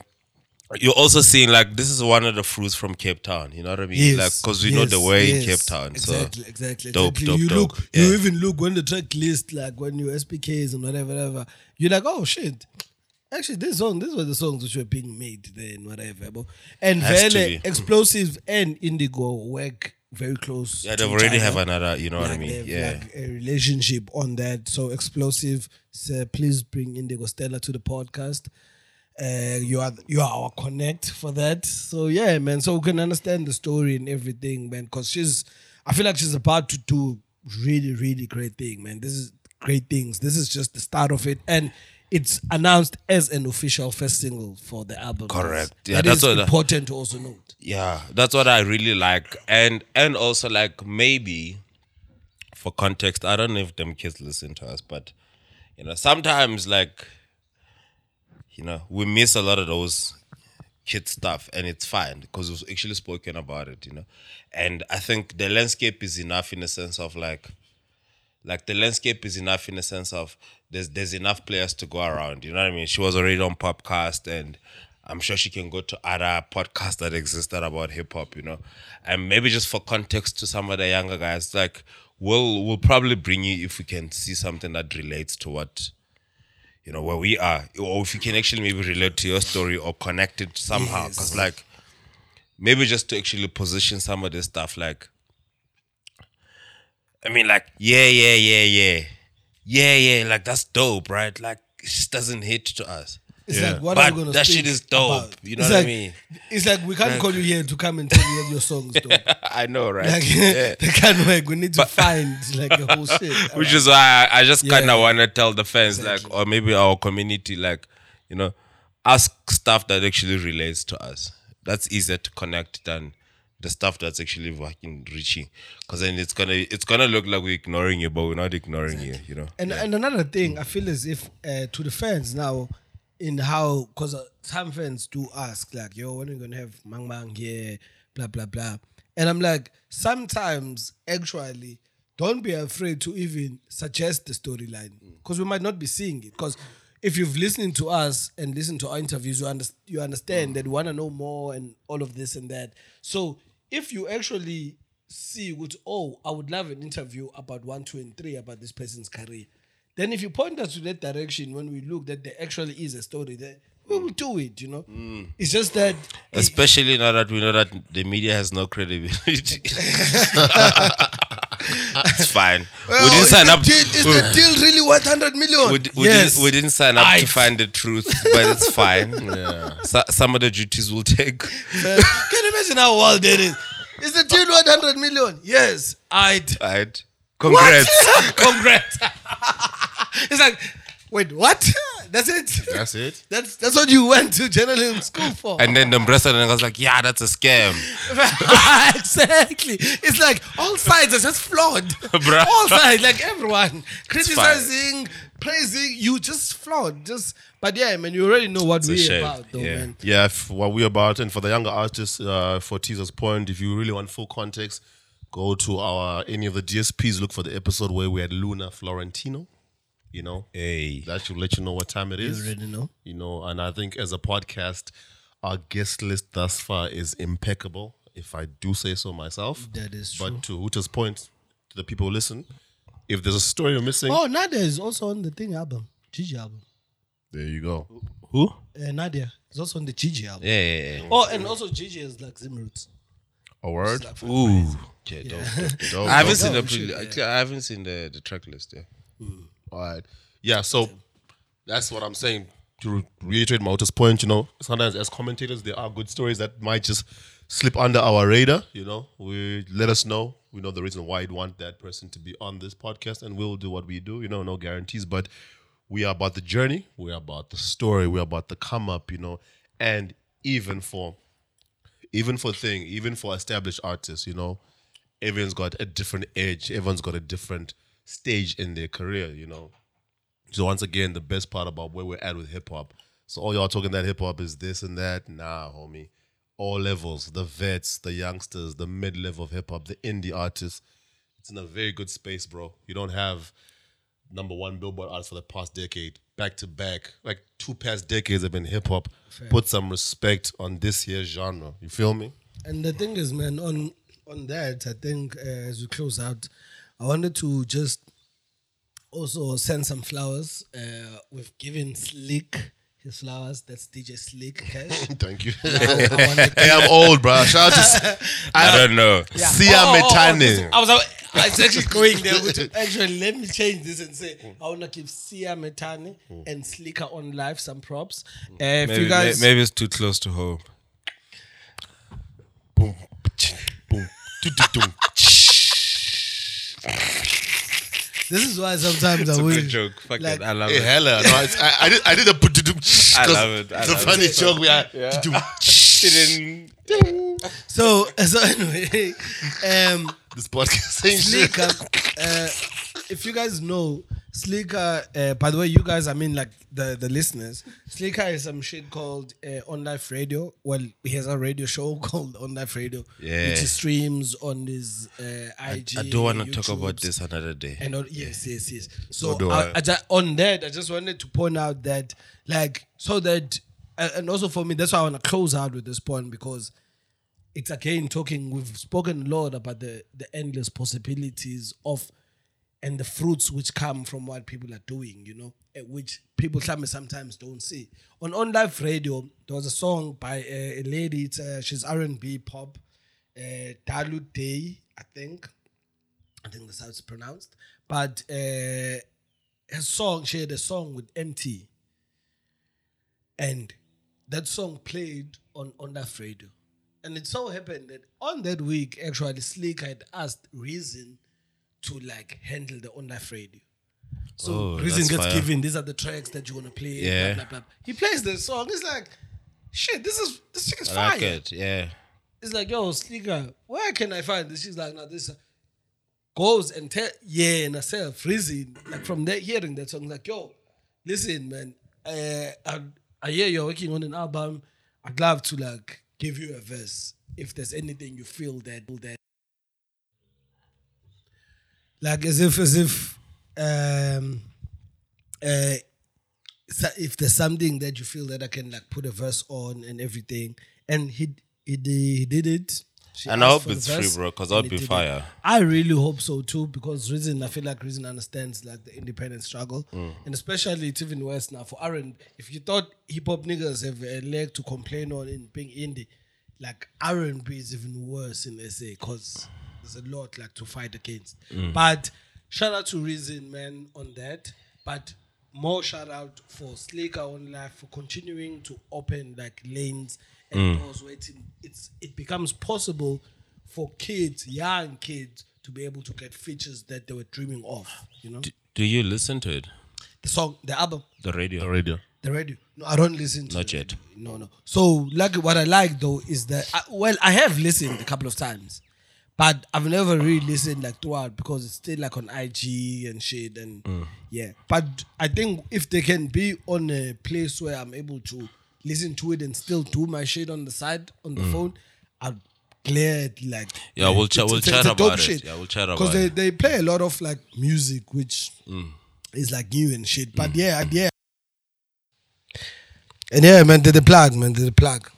you're also seeing like this is one of the fruits from Cape Town, you know what I mean? Yes, like because we know the yes, way in. Cape Town. Exactly, so exactly. dope, exactly. dope, you dope. look, you even look when the track list, like when you SPKs and whatever, whatever. You're like, oh shit. Actually, this song, these were the songs which were being made then, whatever. But, And Has to Vele, be. Explosive and Indigo work very close. yeah, to each already other. have another, you know what I Like, mean? they've Yeah. like a relationship on that. So explosive. So please bring Indigo Stella to the podcast. Uh, you are you are our connect for that. So yeah, man. So we can understand the story and everything, man. Cause she's, I feel like she's about to do really, really great thing, man. This is great things. This is just the start of it, and it's announced as an official first single for the album. Correct. Yeah, that that's what- important to also note. yeah that's what i really like and and also like maybe for context i don't know if them kids listen to us but you know sometimes like you know we miss a lot of those kid stuff and it's fine because we've actually spoken about it you know and i think the landscape is enough in the sense of like like the landscape is enough in the sense of there's there's enough players to go around. You know what I mean? She was already on podcast and I'm sure she can go to other podcasts that existed about hip hop. You know, and maybe just for context to some of the younger guys, like we'll we'll probably bring you if we can see something that relates to what you know where we are, or if you can actually maybe relate to your story or connect it somehow. Because like maybe just to actually position some of this stuff, like I mean, like, yeah, yeah, yeah, yeah. Yeah, yeah, like that's dope, right? Like it just doesn't hit to us. It's Yeah. like what But are we gonna do? that speak shit is dope, about? you know It's what I like- mean? It's like we can't call you here to come and tell you that your songs dope. I know, right? Like yeah. they can't work. We need to find like a whole shit. Which is why I, I just kind Yeah. of want to tell the fans, like, or maybe our community, like, you know, ask stuff that actually relates to us. That's easier to connect than the stuff that's actually fucking reaching. Because then it's gonna it's gonna look like we're ignoring you, but we're not ignoring you. You know. And and another thing, I feel as if uh, to the fans now, in how because uh, some fans do ask like, "Yo, when are you gonna have Mang Mang here?" Blah blah blah. And I'm like, sometimes actually, don't be afraid to even suggest the storyline because we might not be seeing it. Because if you've listened to us and listened to our interviews, you, under, you understand that we want to know more and all of this and that. So if you actually see what, oh, I would love an interview about one, two, and three about this person's career then if you point us to that direction when we look that there actually is a story there, we will do it. You know, Mm. it's just that Especially now that we know that the media has no credibility. it's fine. we didn't sign the up. Deal, is the deal really worth hundred million? We, we, yes. didn't, we didn't sign up I- to find the truth, but it's fine. yeah. So, some of the duties we'll take. Can you imagine how wild that is? Is the deal worth hundred million? Yes, I'd. Right? Congrats. Congrats. it's like, wait, what? That's it. That's it. That's that's what you went to journalism school for. And then the president was like, yeah, that's a scam. exactly. It's like all sides are just flawed. Bruh. all sides, like everyone criticizing, praising, you just flawed. Just, but yeah, I man, you already know what a we're about, though, Yeah. man. Yeah, what we're about, and for the younger artists, uh, for Teaser's point, if you really want full context, go to our any of the DSPs. Look for the episode where we had Luna Florentino. You know, Hey. that should let you know what time it is. You already know. You know, and I think as a podcast, our guest list thus far is impeccable, if I do say so myself. That is true. But to Uta's point, to the people who listen, if there's a story you're missing, Oh, Nadia is also on the thing album, Gigi album. There you go. Who? Uh, Nadia It's also on the Gigi album. Yeah, yeah, yeah. Oh, and also Gigi is like Zimroots. A word. Ooh. Yeah, dope, dope. Dope, I haven't seen the pre- shit, I haven't seen the, the track list. Yeah. All right. Yeah, so that's what I'm saying. To reiterate Mahuta's point, you know, sometimes as commentators, there are good stories that might just slip under our radar. You know, we let us know. We know the reason why you'd want that person to be on this podcast, and we'll do what we do. You know, no guarantees, but we are about the journey. We are about the story. We are about the come up. You know, and even for even for thing, even for established artists, you know, everyone's got a different age. Everyone's got a different stage in their career, you know. So once again, the best part about where we're at with hip hop. So all y'all talking that hip hop is this and that. Nah, homie. All levels, the vets, the youngsters, the mid level of hip hop, the indie artists. It's in a very good space, bro. You don't have number one billboard artists for the past decade, back to back. Like two past decades have been hip hop. Put some respect on this year's genre. You feel me? And the thing is, man, on on that, I think uh, as we close out, I wanted to just also send some flowers. Uh, we've given Slick his flowers. That's DJ Slick Cash. Thank you. I I'm old, bro. Shout out to I don't know. Sia Oh, oh, oh, Metane. this- I was, I was actually going there. With, actually, let me change this and say I want to give Sia Metane and Slikour on live some props. Uh, if Maybe, you guys, may- maybe it's too close to home. boom, boom, do, do, do. This is why sometimes It's I a will good joke. Fuck like- it. I love Hey, it. hella. No, it's, I, I did, I did a I love it. I It's a love funny it. joke. We are. Didn't- So so anyway, um, This podcast ain't shit. Slikour, uh, if you guys know, Slikour, uh, by the way, you guys, I mean, like the, the listeners, Slikour is some shit called uh, On Life Radio. Well, he has a radio show called On Life Radio, Yeah. which streams on his uh, IG. I don't want to talk about this another day. And all, yes, yes, yes. So, I, I. I ju- on that, I just wanted to point out that, like, so that, and and also for me, that's why I want to close out with this point because it's again talking. We've spoken a lot about the the endless possibilities of and the fruits which come from what people are doing. You know, eh, which people sometimes don't see. On on live radio, there was a song by a, a lady. It's, uh, she's R and B pop, uh, Dalu Day, I think. I think that's how it's pronounced. But uh, her song, she had a song with MT. And that song played on, on that radio. And it so happened that on that week, actually, Slick had asked Reason to like handle the on life radio. So Oh, Reason gets fire. given, these are the tracks that you want to play. Yeah. Blah, blah, blah. He plays the song. He's like, shit, this is this chick is I fire. like it. Yeah. It's like, yo, Sneaker, where can I find this? She's like, no, this goes and tell yeah and herself, freezing. Like from there hearing that song, like, yo, listen, man, uh, I, I hear you're working on an album. I'd love to like give you a verse if there's anything you feel that that like as if as if um uh if there's something that you feel that I can like put a verse on and everything, and he he did, he did it. She And I hope it's free, bro, 'cause and that'd be it. fire. I really hope so too, because Reason, I feel like Reason understands like the independent struggle, Mm. and especially it's even worse now for Aaron. If you thought hip hop niggas have a leg to complain on in being indie, like R and B is even worse in SA because there's a lot like to fight against. Mm. But shout out to Reason, man, on that. But more shout out for Slikour on Life for continuing to open like lanes and Mm. doors where it's, it's it becomes possible for kids, young kids, to be able to get features that they were dreaming of. You know, Do you listen to it? the song, the album, The radio. The radio. the radio. No, I don't listen to Not it. yet. No, no. So, like, what I like though is that, I, well, I have listened a couple of times, but I've never really listened like throughout because it's still like on IG and shit, and yeah. But I think if they can be on a place where I'm able to listen to it and still do my shit on the side on the mm. phone, I'm glad. Like, Yeah, we'll chat- we'll chat about it. shit. Yeah, we'll chat because about they it. they play a lot of like music which mm. is like new and shit. But mm. yeah, and yeah. And yeah, man, did the plug, man, did the plug.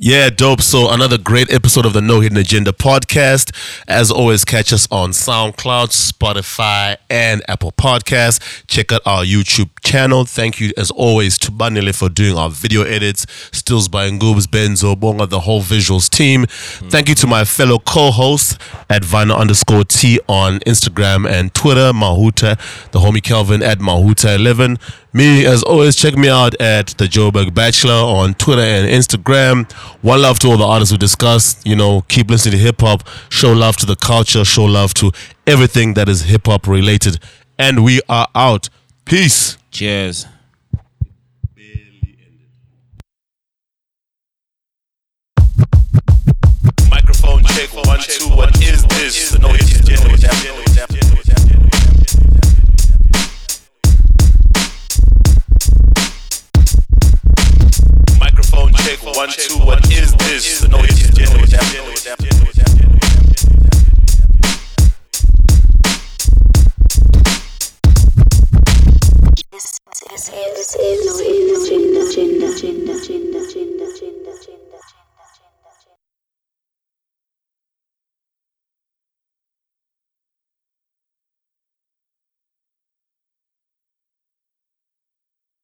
Yeah, dope. So another great episode of the No Hidden Agenda podcast. As always, catch us on SoundCloud, Spotify, and Apple Podcasts. Check out our YouTube channel. Thank you, as always, to Banile for doing our video edits. Stills by Ngoobs, Benzo, Bonga, the whole visuals team. Thank you to my fellow co-hosts at Vina underscore T on Instagram and Twitter, Mahuta, the homie Kelvin at Mahuta11. Me, as always, check me out at the Joburg Bachelor on Twitter and Instagram. One love to all the artists we discussed. You know, keep listening to hip hop. Show love to the culture. Show love to everything that is hip hop related. And we are out. Peace. Cheers. Microphone check one two. What is this? No, it's check, one, two, what is this? The noise is genuine, genuine, genuine, genuine. This is, this is, this is, this is, this is, this is, this is, this is, this is, this is, this is,